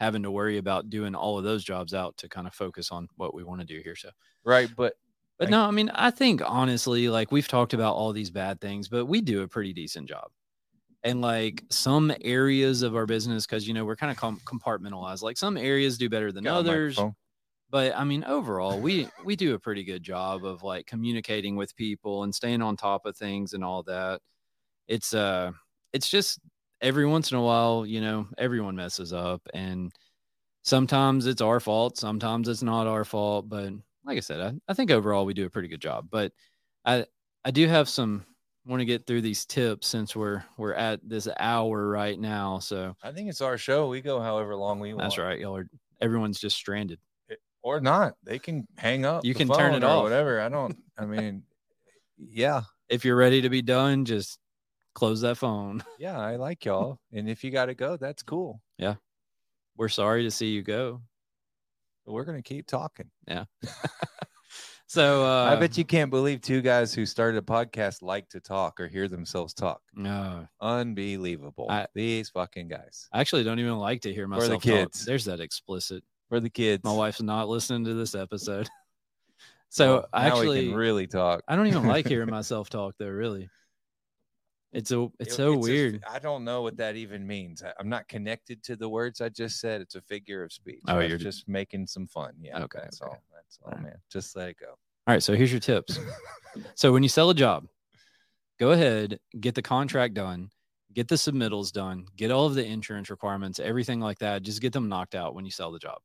having to worry about doing all of those jobs out to kind of focus on what we want to do here. So, right. But but I- no, I mean, I think honestly, like we've talked about all these bad things, but we do a pretty decent job. And like some areas of our business, because you know we're kind of com- compartmentalized. Like some areas do better than others, microphone. But I mean, overall, we we do a pretty good job of like communicating with people and staying on top of things and all that. It's uh, it's just every once in a while, you know, everyone messes up, and sometimes it's our fault, sometimes it's not our fault. But like I said, I, I think overall we do a pretty good job. But I I do have some want to get through these tips since we're we're at this hour right now. So I think it's our show. We go however long we want. that's right, y'all are everyone's just stranded. Or not. They can hang up. You the can turn it or off. whatever. I don't. I mean, yeah, If you're ready to be done, just close that phone. yeah. I like y'all, and if you got to go, that's cool. Yeah. We're sorry to see you go. But we're gonna keep talking. Yeah. so uh, I bet you can't believe two guys who started a podcast like to talk or hear themselves talk. No, Unbelievable. I- These fucking guys. I actually don't even like to hear the myself talk. kids. There's that explicit. For the kids. My wife's not listening to this episode. So Well, we actually, can really talk. I don't even like hearing myself talk though. Really, it's a it's It- so a- weird. I don't know what that even means. I, am not connected to the words I just said. It's a figure of speech. Oh, I you're- just making some fun. Yeah. Okay, That's okay. all. That's all, All right. man. Just let it go. All right, so here's your tips. so when you sell a job, go ahead, get the contract done, get the submittals done, get all of the insurance requirements, everything like that. Just get them knocked out when you sell the job.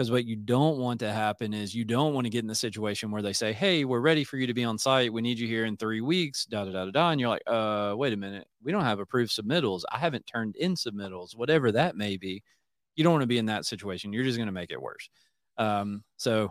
Because what you don't want to happen is you don't want to get in the situation where they say, Hey, we're ready for you to be on site. We need you here in three weeks, da da da da da. And you're like, uh, wait a minute. We don't have approved submittals. I haven't turned in submittals, whatever that may be. You don't want to be in that situation. You're just going to make it worse. Um, so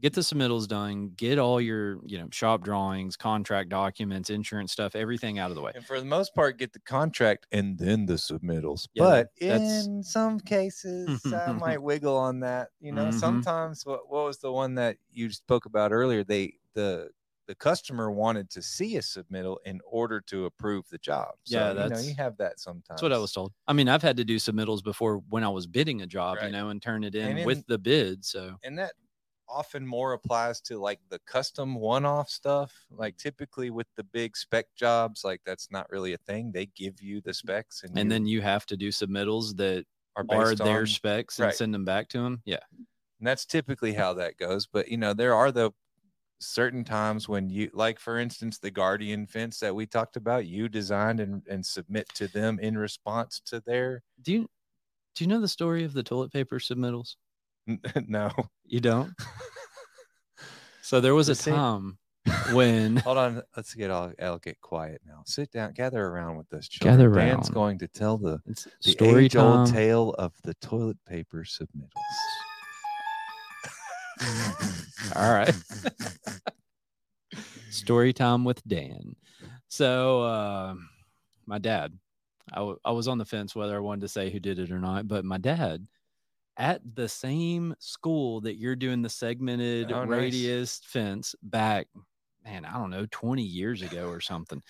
get the submittals done, get all your, you know, shop drawings, contract documents, insurance stuff, everything out of the way. And for the most part, get the contract and then the submittals. Yeah, but that's- in some cases, I might wiggle on that. You know, Mhm. sometimes what, what was the one that you spoke about earlier? They the the customer wanted to see a submittal in order to approve the job. So, Yeah, you know, that's- you have that sometimes. That's what I was told. I mean, I've had to do submittals before when I was bidding a job, you know, and turn it in And with the bid. So and that often more applies to like the custom one-off stuff like mm-hmm. typically with the big spec jobs like that's not really a thing they give you the mm-hmm. specs and, and then you have to do submittals that are, are their on- specs and right. send them back to them. Yeah. and that's typically how that goes but you know there are the certain times when you like for instance the guardian fence that we talked about you designed and, and submit to them in response to their Do you do you know the story of the toilet paper submittals? no You don't? so there was a see. time when hold on let's get all i'll get quiet now sit down gather around with us Gather children. dan's going to tell the it's the story age-old time. tale of the toilet paper submittals. All right. Story time with Dan. So, uh, my dad, I, w- I was on the fence whether I wanted to say who did it or not, but my dad, at the same school that you're doing the segmented Oh, nice. radius fence back, man, I don't know, 20 years ago or something.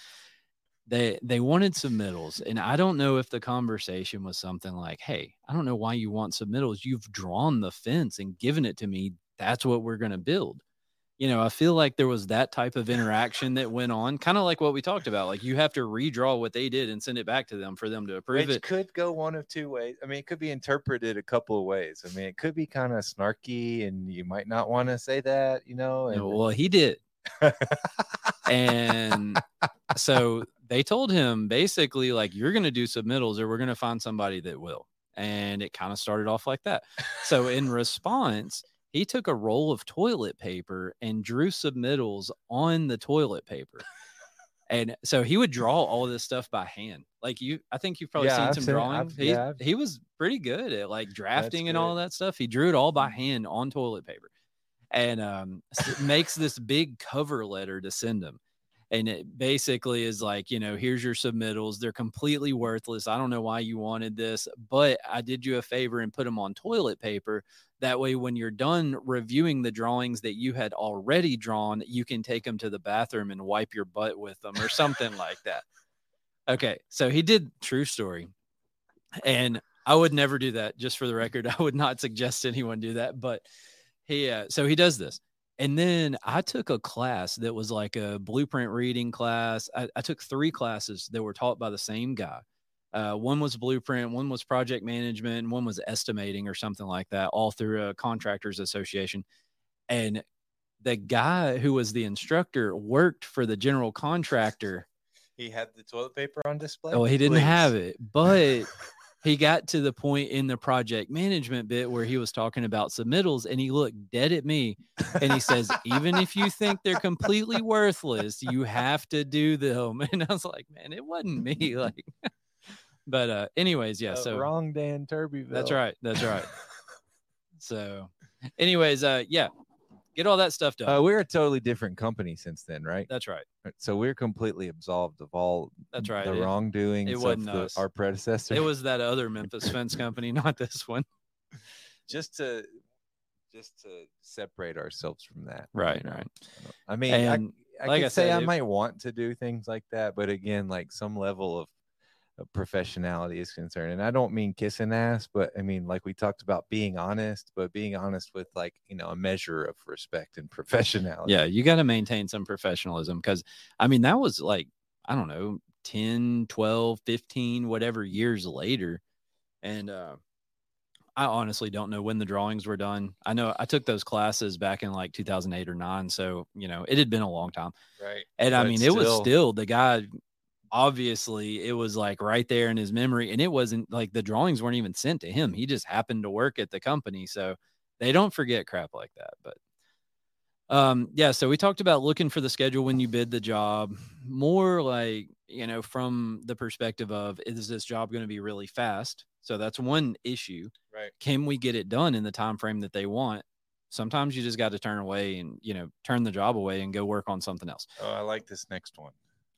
They they wanted submittals, and I don't know if the conversation was something like, "Hey, I don't know why you want submittals. You've drawn the fence and given it to me. That's what we're going to build." You know, I feel like there was that type of interaction that went on, kind of like what we talked about. Like you have to redraw what they did and send it back to them for them to approve Which it. could go one of two ways. I mean, it could be interpreted a couple of ways. I mean, it could be kind of snarky, and you might not want to say that, you know. And know, well, he did. And so they told him basically, like, you're going to do submittals or we're going to find somebody that will. And it kind of started off like that. So in response, he took a roll of toilet paper and drew submittals on the toilet paper. And so he would draw all this stuff by hand. Like you, I think you've probably Yeah, seen I've some seen drawing. I've- He, yeah, he was pretty good at like drafting and all that stuff. He drew it all by hand on toilet paper and um, makes this big cover letter to send them. And it basically is like, you know, here's your submittals. They're completely worthless. I don't know why you wanted this, but I did you a favor and put them on toilet paper. That way, when you're done reviewing the drawings that you had already drawn, you can take them to the bathroom and wipe your butt with them or something like that. Okay. So he did true story. And I would never do that, just for the record. I would not suggest anyone do that. But he, uh, so he does this. And then I took a class that was like a blueprint reading class. I, I took three classes that were taught by the same guy. Uh, one was blueprint, one was project management, and one was estimating or something like that, all through a contractors association. And the guy who was the instructor worked for the general contractor. he had the toilet paper on display. Oh, he didn't have it, but he got to the point in the project management bit where he was talking about submittals and he looked dead at me and he says, Even if you think they're completely worthless, you have to do them. And I was like, Man, it wasn't me. Like, but, uh, anyways, yeah. Uh, So wrong Dan Turbyville. that's right. That's right. So Anyways, uh, yeah, get all that stuff done. Uh, we're a totally different company since then, right? That's right. So we're completely absolved of all That's right. the It- wrongdoings it of wasn't the, our predecessor. It was that other Memphis fence company, not this one. just to just to separate ourselves from that. Right, right. I mean, And I, I like could I say I it- might want to do things like that, but again, like some level of professionality is concerned, and I don't mean kissing ass, but I mean like we talked about being honest, but being honest with like you know a measure of respect and professionality. Yeah, you got to maintain some professionalism because I mean, that was like, I don't know, 10, 12, 15, whatever years later. And uh, I honestly don't know when the drawings were done. I know I took those classes back in like 2008 or nine. So, you know, it had been a long time. right. And I But mean, it was still the guy, obviously, it was like right there in his memory. And it wasn't like the drawings weren't even sent to him. He just happened to work at the company. So they don't forget crap like that. But um, yeah, so we talked about looking for the schedule when you bid the job, more like, you know, from the perspective of is this job going to be really fast? So that's one issue. Right. Can we get it done in the time frame that they want? Sometimes you just got to turn away and, you know, turn the job away and go work on something else Oh, I like this next one.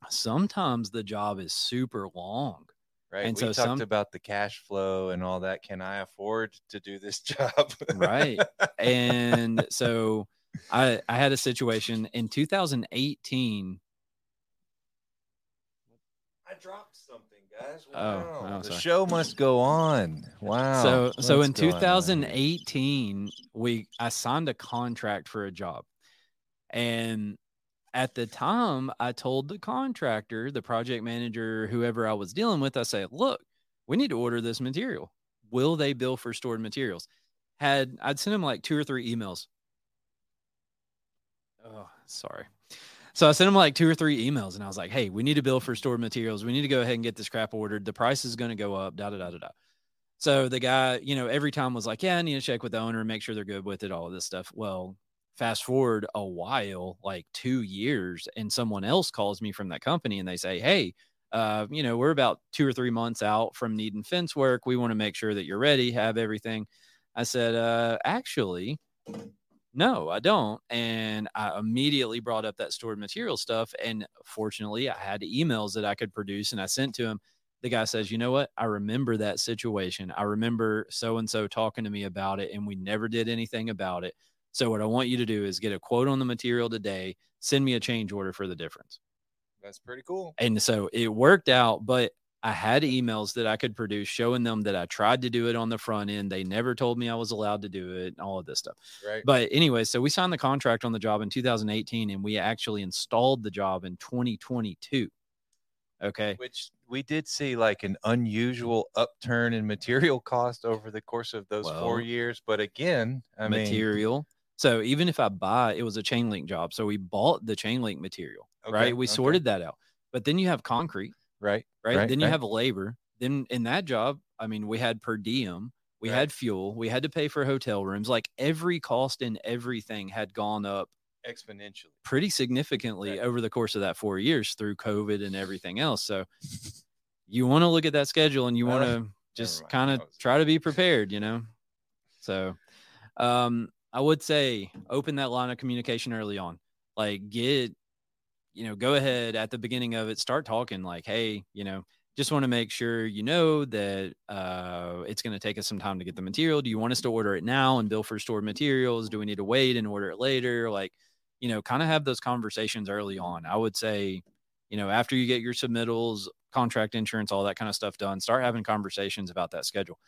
Sometimes the job is super long. Right. And we so talked some- about the cash flow and all that. Can I afford to do this job? Right. And so I I had a situation in 2018. I dropped something, guys. Oh, Wow. oh, the sorry. show must go on. Wow. So so in going on 2018 we I signed a contract for a job. And at the time I told the contractor, the project manager, whoever I was dealing with, I said, "Look, we need to order this material. Will they bill for stored materials?" Had I'd sent him like two or three emails. Oh, sorry. So I sent him like two or three emails and I was like, hey, we need to bill for stored materials. We need to go ahead and get this crap ordered. The price is going to go up, da da da da da. So the guy, you know, every time was like, yeah, I need to check with the owner and make sure they're good with it, all of this stuff. Well, fast forward a while, like two years, and someone else calls me from that company and they say, hey, uh, you know, we're about two or three months out from needing fence work. We want to make sure that you're ready, have everything. I said, uh, actually, no, I don't. And I immediately brought up that stored material stuff. And fortunately, I had emails that I could produce and I sent to him. The guy says, You know what? I remember that situation. I remember so and so talking to me about it, and we never did anything about it. So, what I want you to do is get a quote on the material today, send me a change order for the difference. That's pretty cool. And so it worked out, but I had emails that I could produce showing them that I tried to do it on the front end. They never told me I was allowed to do it, and all of this stuff. Right. But anyway, so we signed the contract on the job in 2018 and we actually installed the job in 2022. Okay. Which we did see like an unusual upturn in material cost over the course of those four years. But again, I mean, material. So even if I buy, it was a chain link job. So we bought the chain link material, Okay, right? We okay. sorted that out. But then you have concrete, right? right? Right, then you right. have labor. Then in that job, I mean, we had per diem, we Right. had fuel, we had to pay for hotel rooms. Like every cost and everything had gone up Exponentially. pretty significantly over the course of that four years through COVID and everything else. So you want to look at that schedule and you want to just kind of try to be prepared, you know? So um, I would say open that line of communication early on. Like get, you know, go ahead at the beginning of it, start talking like, hey, you know, just want to make sure you know that uh, it's going to take us some time to get the material. Do you want us to order it now and bill for stored materials? Do we need to wait and order it later? Like, you know, kind of have those conversations early on. I would say, you know, after you get your submittals, contract insurance, all that kind of stuff done, start having conversations about that schedule.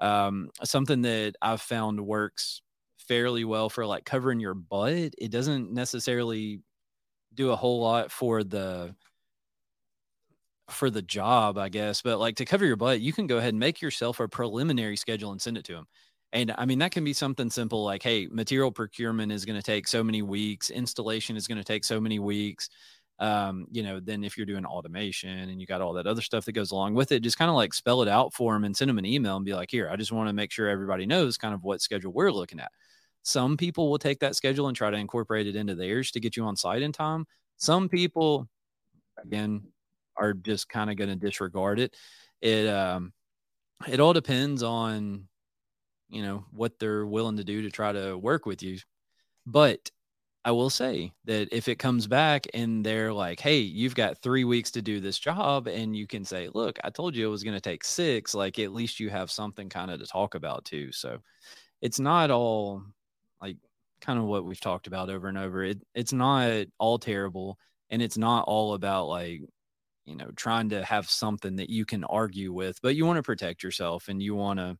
Um, something that I've found works fairly well for like covering your butt. It doesn't necessarily do a whole lot for the for the job, I guess, but like to cover your butt, you can go ahead and make yourself a preliminary schedule and send it to them. And I mean, that can be something simple like, hey, material procurement is going to take so many weeks, installation is going to take so many weeks. Um, you know, then if you're doing automation and you got all that other stuff that goes along with it, just kind of like spell it out for them and send them an email and be like, here, I just want to make sure everybody knows kind of what schedule we're looking at. Some people will take that schedule and try to incorporate it into theirs to get you on site in time. Some people, again, are just kind of going to disregard it. It um, it all depends on you know, what they're willing to do to try to work with you. But I will say that if it comes back and they're like, hey, you've got three weeks to do this job, and you can say, look, I told you it was going to take six, like at least you have something kind of to talk about too. So it's not all like kind of what we've talked about over and over. It, it's not all terrible and it's not all about like, you know, trying to have something that you can argue with, but you want to protect yourself and you want to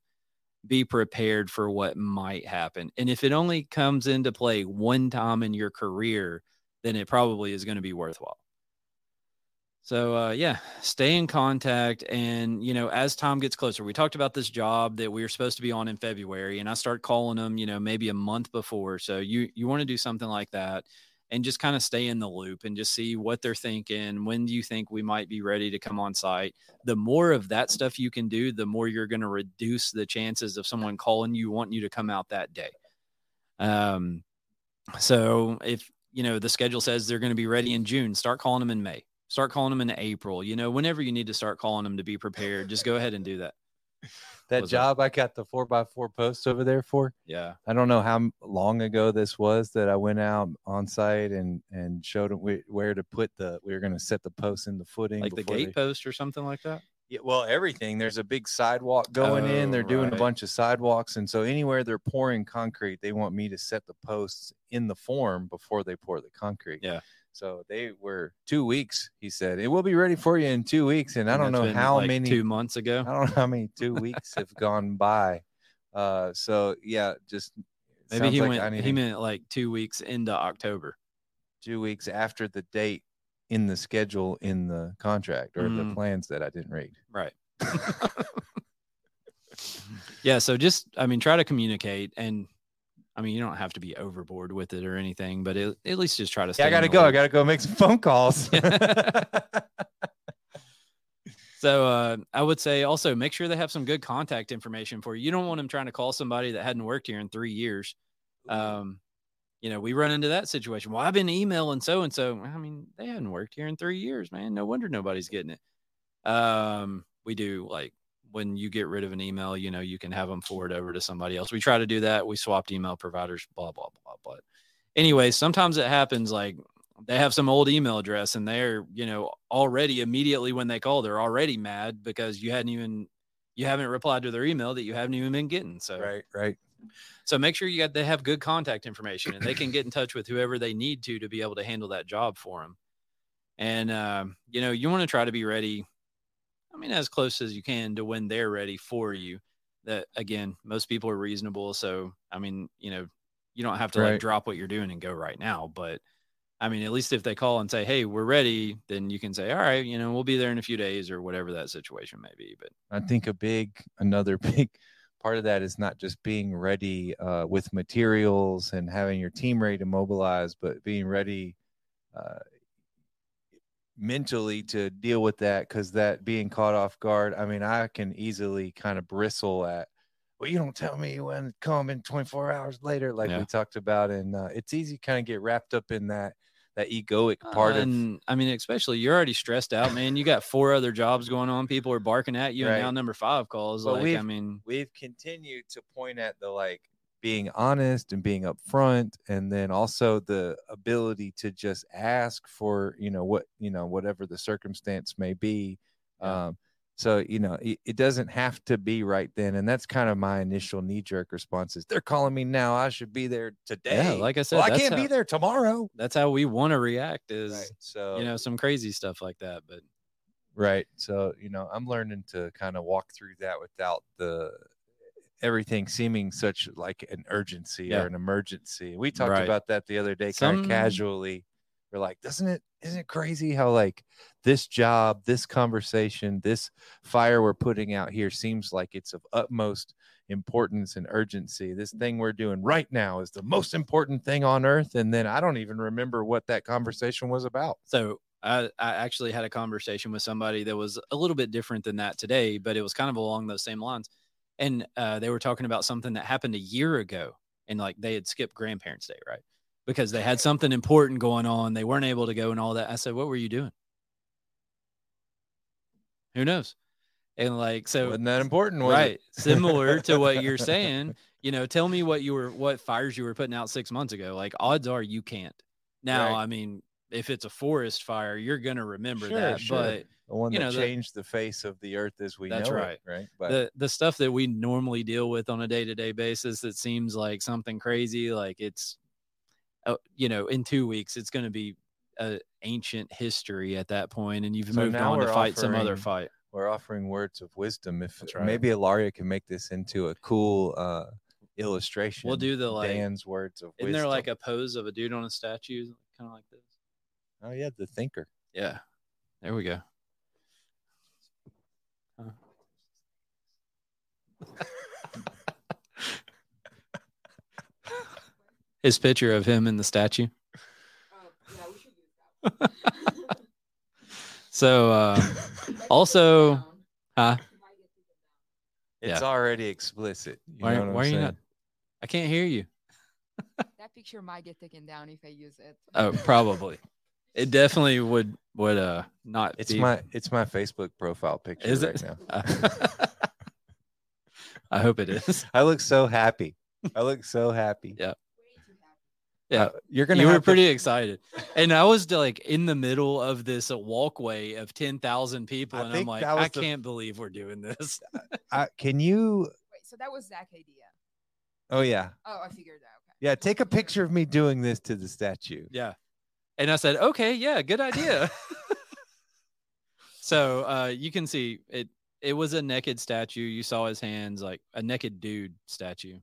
be prepared for what might happen. And if it only comes into play one time in your career, then it probably is going to be worthwhile. So uh, yeah, stay in contact, and you know, as time gets closer, we talked about this job that we were supposed to be on in February, and I start calling them, you know, maybe a month before. So you you want to do something like that and just kind of stay in the loop and just see what they're thinking. When do you think we might be ready to come on site? The more of that stuff you can do, the more you're going to reduce the chances of someone calling you, wanting you to come out that day. Um, so if you know the schedule says they're going to be ready in June, start calling them in May. Start calling them in April. You know, whenever you need to start calling them to be prepared, just go ahead and do that that job I got the four by four posts over there for. Yeah. I don't know how long ago this was that I went out on site and and showed them where to put the. We were going to set the posts in the footing, like the gate they, post or something like that. Yeah, well, everything. There's a big sidewalk going oh, in. They're doing right. a bunch of sidewalks, and so anywhere they're pouring concrete, they want me to set the posts in the form before they pour the concrete. Yeah. So they were two weeks. He said it will be ready for you in two weeks, and I don't know how like many two months ago. I don't know how many two weeks have gone by. Uh, so yeah, just maybe he like went. He meant like two weeks into October. Two weeks after the date in the schedule in the contract or mm. the plans that I didn't read. Right. yeah. So just, I mean, try to communicate and I mean, you don't have to be overboard with it or anything, but it, at least just try to. yeah, I gotta go. Loop. I gotta go make some phone calls. so uh, I would say also make sure they have some good contact information for you. You don't want them trying to call somebody that hadn't worked here in three years. Um, you know, we run into that situation. Well, I've been emailing so and so. I mean, they hadn't worked here in three years, man. No wonder nobody's getting it. Um, we do like when you get rid of an email, you know, you can have them forward over to somebody else. We try to do that. We swapped email providers, blah, blah, blah. But anyway, sometimes it happens like they have some old email address and they're, you know, already immediately when they call, they're already mad because you hadn't even, you haven't replied to their email that you haven't even been getting. So, right, right. So make sure you got, they have good contact information and they can get in touch with whoever they need to, to be able to handle that job for them. And, um, you know, you want to try to be ready I mean, as close as you can to when they're ready for you. That again, most people are reasonable. So, I mean, you know, you don't have to right. like drop what you're doing and go right now. But I mean, at least if they call and say, "Hey, we're ready," then you can say, "All right, you know, we'll be there in a few days or whatever that situation may be." But I think a big, another big part of that is not just being ready uh, with materials and having your team ready to mobilize, but being ready uh, mentally to deal with that because that being caught off guard i mean i can easily kind of bristle at well you don't tell me when come in 24 hours later like yeah. we talked about and uh, it's easy to kind of get wrapped up in that that egoic part uh, and, of i mean especially you're already stressed out man you got four other jobs going on people are barking at you right. and now number five calls like i mean we've continued to point at the like being honest and being upfront and then also the ability to just ask for you know what you know whatever the circumstance may be um, so you know it, it, doesn't have to be right then and that's kind of my initial knee-jerk response is they're calling me now i should be there today yeah, like i said well, i can't how, be there tomorrow that's how we want to react is right. so you know some crazy stuff like that but right so you know i'm learning to kind of walk through that without the everything seeming such like an urgency yeah. or an emergency. We talked right. about that the other day, kind of casually. We're like, doesn't it? Isn't it crazy how like this job, this conversation, this fire we're putting out here seems like it's of utmost importance and urgency. This thing we're doing right now is the most important thing on earth. And then I don't even remember what that conversation was about. So I, I, actually had a conversation with somebody that was a little bit different than that today, but it was kind of along those same lines and uh, they were talking about something that happened a year ago and like they had skipped grandparents day right? Because they had something important going on. They weren't able to go and all that. I said what were you doing? Who knows? And like so Wasn't that important? Was right. Similar to what you're saying you know tell me what you were what fires you were putting out six months ago. Like odds are you can't. Now Right. i mean if it's a forest fire you're gonna remember Sure, that sure. but the one you that know, the- changed the face of the earth as we That's know right. it, right? But the the stuff that we normally deal with on a day-to-day basis that seems like something crazy like it's uh, you know in two weeks it's going to be a ancient history at that point and you've So moved on to fight some other fight we're offering words of wisdom. If right. maybe Ilaria can make this into a cool uh illustration. we'll do the like Dan's words of wisdom. isn't wisdom. there like a pose of a dude on a statue kind of like this oh yeah, the thinker. Yeah. There we go. Huh. His picture of him in the statue. So uh, also, huh? It's Yeah. already explicit. You Why, know what I'm why are you saying? not? I can't hear you. that picture might get taken down if I use it. Oh, probably. It definitely would would uh not. It's be- my it's my Facebook profile picture Is right it? now. I hope it is. I look so happy. I look so happy. Yeah. Yeah. Uh, you're gonna. you were have to- pretty excited and i was like in the middle of this walkway of 10,000 people I and i'm like i the- can't believe we're doing this uh, can you? Wait, so that was Zach's idea. Oh yeah, Oh, I figured that. Okay. yeah. Take a picture of me doing this to the statue. yeah and i said okay yeah good idea so uh you can see it it was a naked statue you saw his hands like a naked dude statue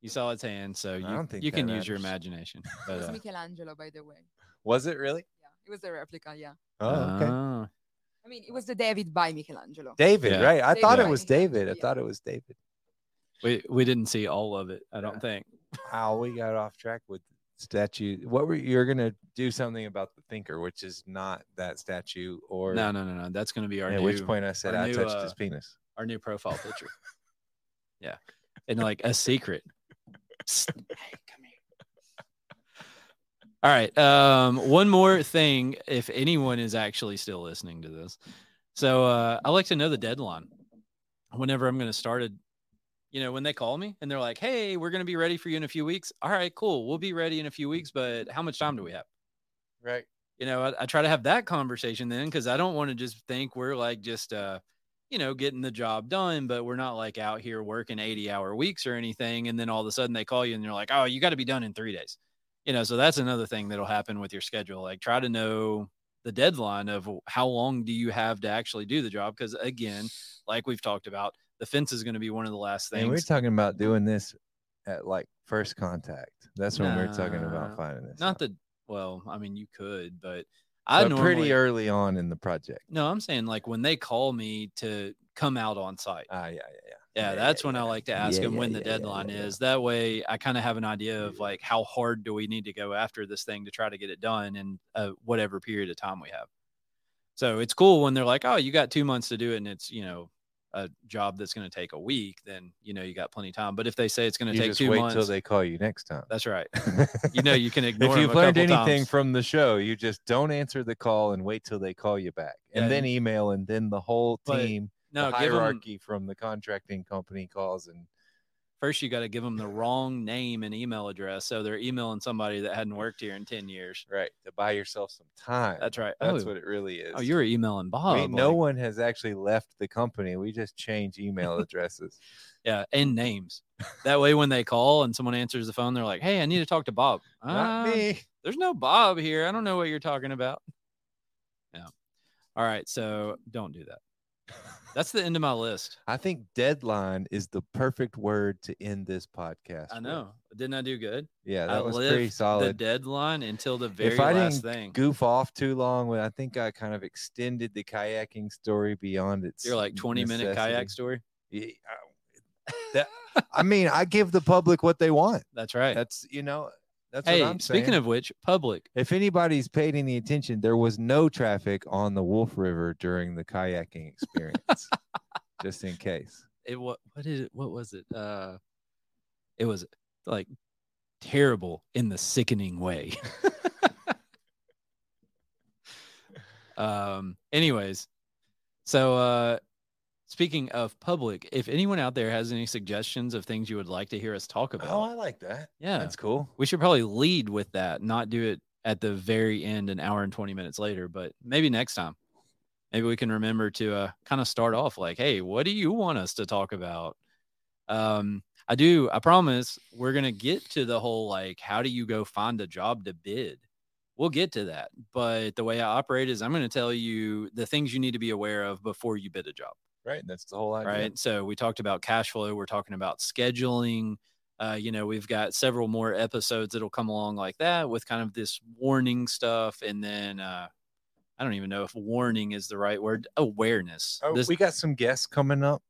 you saw his hands so you, don't think you can that use your matters. imagination It was uh, Michelangelo, by the way. Was it really? Yeah, it was a replica. Yeah. Oh, okay. ah. I mean, it was the David by Michelangelo. David, Yeah. right? I David thought it was David. I yeah. thought it was David. we we didn't see all of it i don't Yeah. think Wow, we got off track with statue. What were you're gonna do something about the thinker, which is not that statue, or no no no no that's going to be our at new, which point I said I new, touched uh, his penis. our new profile picture. yeah. And like a secret. Psst, hey, come here. All right. Um, one more thing, if anyone is actually still listening to this. So uh I like to know the deadline whenever I'm gonna start a you know, when they call me and they're like, Hey, we're gonna be ready for you in a few weeks. All right, cool. We'll be ready in a few weeks, but how much time do we have? Right. you know I, I try to have that conversation then because i don't want to just think we're like just uh you know getting the job done but we're not like out here working 80 hour weeks or anything and then all of a sudden they call you and they're like oh you got to be done in three days you know so that's another thing that'll happen with your schedule like try to know the deadline of how long do you have to actually do the job because again like we've talked about the fence is going to be one of the last And we're talking about doing this at like first contact. That's when we're talking about finding this. not that well i mean you could but i But normally pretty early on in the project. No, I'm saying like when they call me to come out on site. Ah, yeah, yeah, yeah. Yeah, yeah, that's yeah, when I like to ask Yeah, them yeah, when the yeah, yeah, deadline yeah, yeah. is. That way I kind of have an idea of like how hard do we need to go after this thing to try to get it done in uh, whatever period of time we have. So it's cool when they're like, "Oh, you got 2 months to do it and it's, you know, a job that's going to take a week, then you know you got plenty of time. But if they say it's going to take just 2 wait months, till they call you next time. that's right. You know you can ignore if you've learned anything times. from the show, you just don't answer the call and wait till they call you back, and Yeah, then email, and then the whole But team, no, the hierarchy from the contracting company calls, and first you got to give them the wrong name and email address so they're emailing somebody that hadn't worked here in 10 years. right to buy yourself some time. That's right. That's oh, what it really is. Oh, you're emailing Bob. We, no like- one has actually left the company. We just change email addresses. Yeah, and names. That way, when they call and someone answers the phone, they're like, "Hey, I need to talk to Bob." Not "Uh, me. There's no Bob here. I don't know what you're talking about. Yeah. All right, so don't do that. That's the end of my list. I think deadline is the perfect word to end this podcast. I with. know. Didn't I do good? Yeah, I that was lived pretty The solid. deadline until the very if I last didn't thing. goof off too long, When I think I kind of extended the kayaking story beyond its. You're like 20 minute kayak story. Yeah, uh, I- that- I mean, I give the public what they want. That's right. That's you know, that's hey, what I'm speaking saying. of which, public. if anybody's paid any attention, there was no traffic on the Wolf River during the kayaking experience. just in case. It what what is it? What was it? Uh, it was like terrible in the sickening way. um. Anyways, so uh, speaking of public, if anyone out there has any suggestions of things you would like to hear us talk about, Oh, I like that. yeah, That's cool. we should probably lead with that, not do it at the very end, an hour and 20 minutes later, but maybe next time. Maybe we can remember to uh, kind of start off like, hey, what do you want us to talk about? Um, I do, I promise we're going to get to the whole like, how do you go find a job to bid? We'll get to that. But the way I operate is I'm going to tell you the things you need to be aware of before you bid a job Right. That's the whole idea. right? So we talked about cash flow. We're talking about scheduling. Uh, you know, we've got several more episodes that'll come along like that with kind of this warning stuff, and then uh, I don't even know if warning is the right word. Awareness. Oh, This- we got some guests coming up.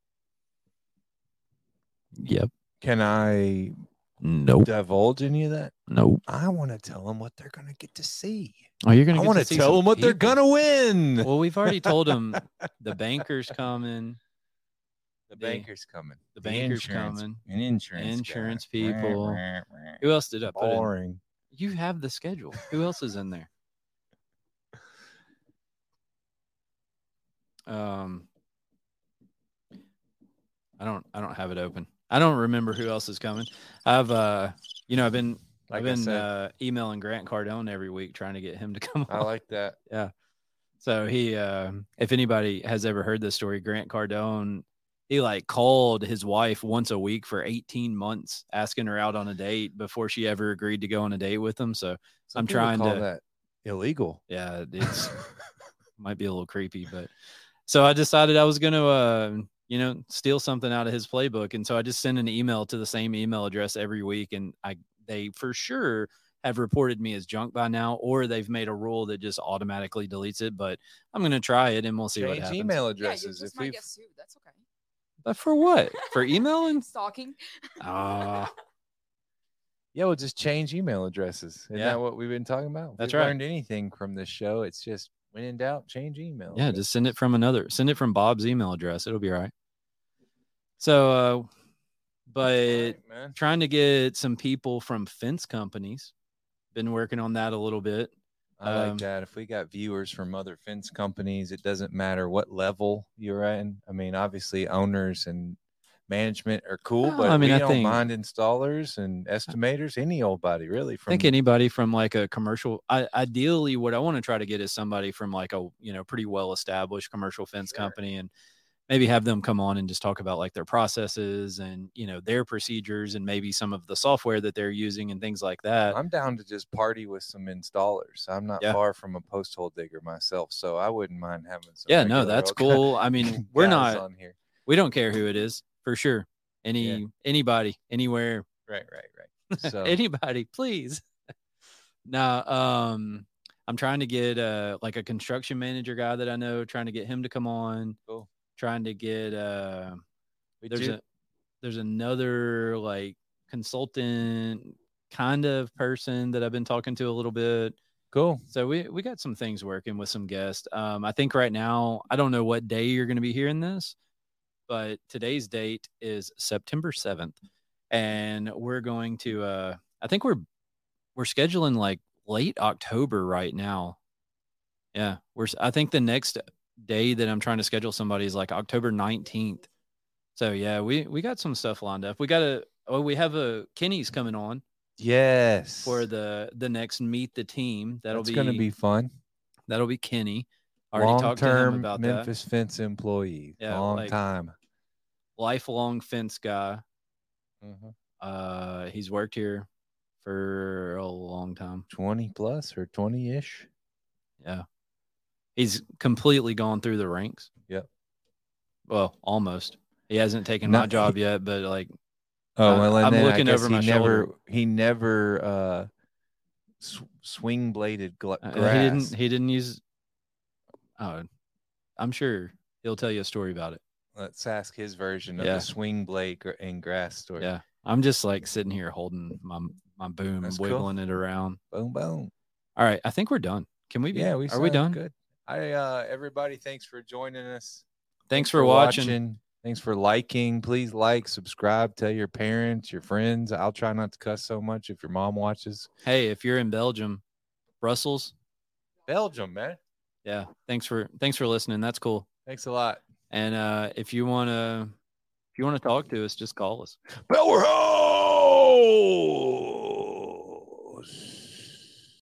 yep. Can I Nope. divulge any of that? Nope. I want to tell them what they're going to get to see. Oh, you're gonna. I want to tell them what they're going to win. Well, we've already told them the banker's coming, the the- banker's coming. the banker's coming, An insurance. guy. insurance people. Who else did I put in? Boring. You have the schedule. Who else is in there? Um, I don't. I don't have it open. I don't remember who else is coming. I've, uh, you know, I've been, Like I've been said, uh, emailing Grant Cardone every week trying to get him to come I on. like that. Yeah. So he, uh, if anybody has ever heard this story, Grant Cardone, he like called his wife once a week for 18 months, asking her out on a date before she ever agreed to go on a date with him. So Some I'm trying call to- that illegal. yeah, it's might be a little creepy, but so I decided I was going to, uh, you know, steal something out of his playbook, and so I just send an email to the same email address every week, and I they for sure have reported me as junk by now, or they've made a rule that just automatically deletes it. But I'm going to try it, and we'll see what happens. email Yeah, you addresses. just if might we get sued. That's okay. But for what? For emailing? Stalking. Ah, yeah, we'll just change email addresses. Isn't Yeah. that what we've been talking about? That's we've right. Learned anything from this show? It's just when in doubt, change email. yeah, just send it from another. Send it from Bob's email address. It'll be all right. So, uh, but Alright, man. trying to get some people from fence companies. Been working on that a little bit. I like Um, that. If we got viewers from other fence companies, it doesn't matter what level you're in. I mean, obviously, owners and management are cool, but I mean, we I don't think- mind installers and estimators. Any old body, really. I From think anybody from like a commercial. I, ideally, what I want to try to get is somebody from like a you know pretty well established commercial fence Sure. company, and maybe have them come on and just talk about like their processes and you know their procedures and maybe some of the software that they're using and things like that. I'm down to just party with some installers. I'm not Yeah. far from a post hole digger myself, so I wouldn't mind having some. yeah, no, that's cool. I mean, we're not. on here. We don't care who it is for sure. Any anybody anywhere Right, right, right. So anybody please now, um i'm trying to get uh like a construction manager guy that i know trying to get him to come on Cool. trying to get uh we there's do- a there's another like consultant kind of person that i've been talking to a little bit cool. so we we got some things working with some guests um i think right now i don't know what day you're going to be hearing this but today's date is september 7th and we're going to uh i think we're we're scheduling like late october right now. Yeah we're I think the next day that i'm trying to schedule somebody is like october 19th so yeah we we got some stuff lined up. We got a oh we have a kenny's coming on Yes. for the the next meet the team. That'll That's be going to be fun. that'll be kenny already Long talked to him term about that Memphis Fence employee. Yeah, Long like- time. lifelong fence guy Mhm. uh he's worked here for a long time 20 plus or 20 ish. Yeah. He's completely gone through the ranks. Yep. Well, almost. He hasn't taken my Not- job yet, but like Oh, Uh, well, I'm then looking over he my never, shoulder. He never uh, sw- swing bladed uh, grass. he didn't he didn't use oh I'm sure he'll tell you a story about it. Let's ask his version of Yeah. the swing blade and grass story. Yeah. I'm just like sitting here holding my my boom That's and cool. wiggling it around. Boom, boom. All right, I think we're done. Can we be Yeah, we Are we done? Good. I uh everybody, thanks for joining us. Thanks, for, watching. Thanks for liking. Please like, subscribe, tell your parents, your friends. I'll try not to cuss so much if your mom watches. Hey, if you're in Belgium, Brussels, Belgium, man yeah thanks for thanks for listening. That's cool. Thanks a lot. And uh if you want to if you want to talk to us just call us. Powerhouse!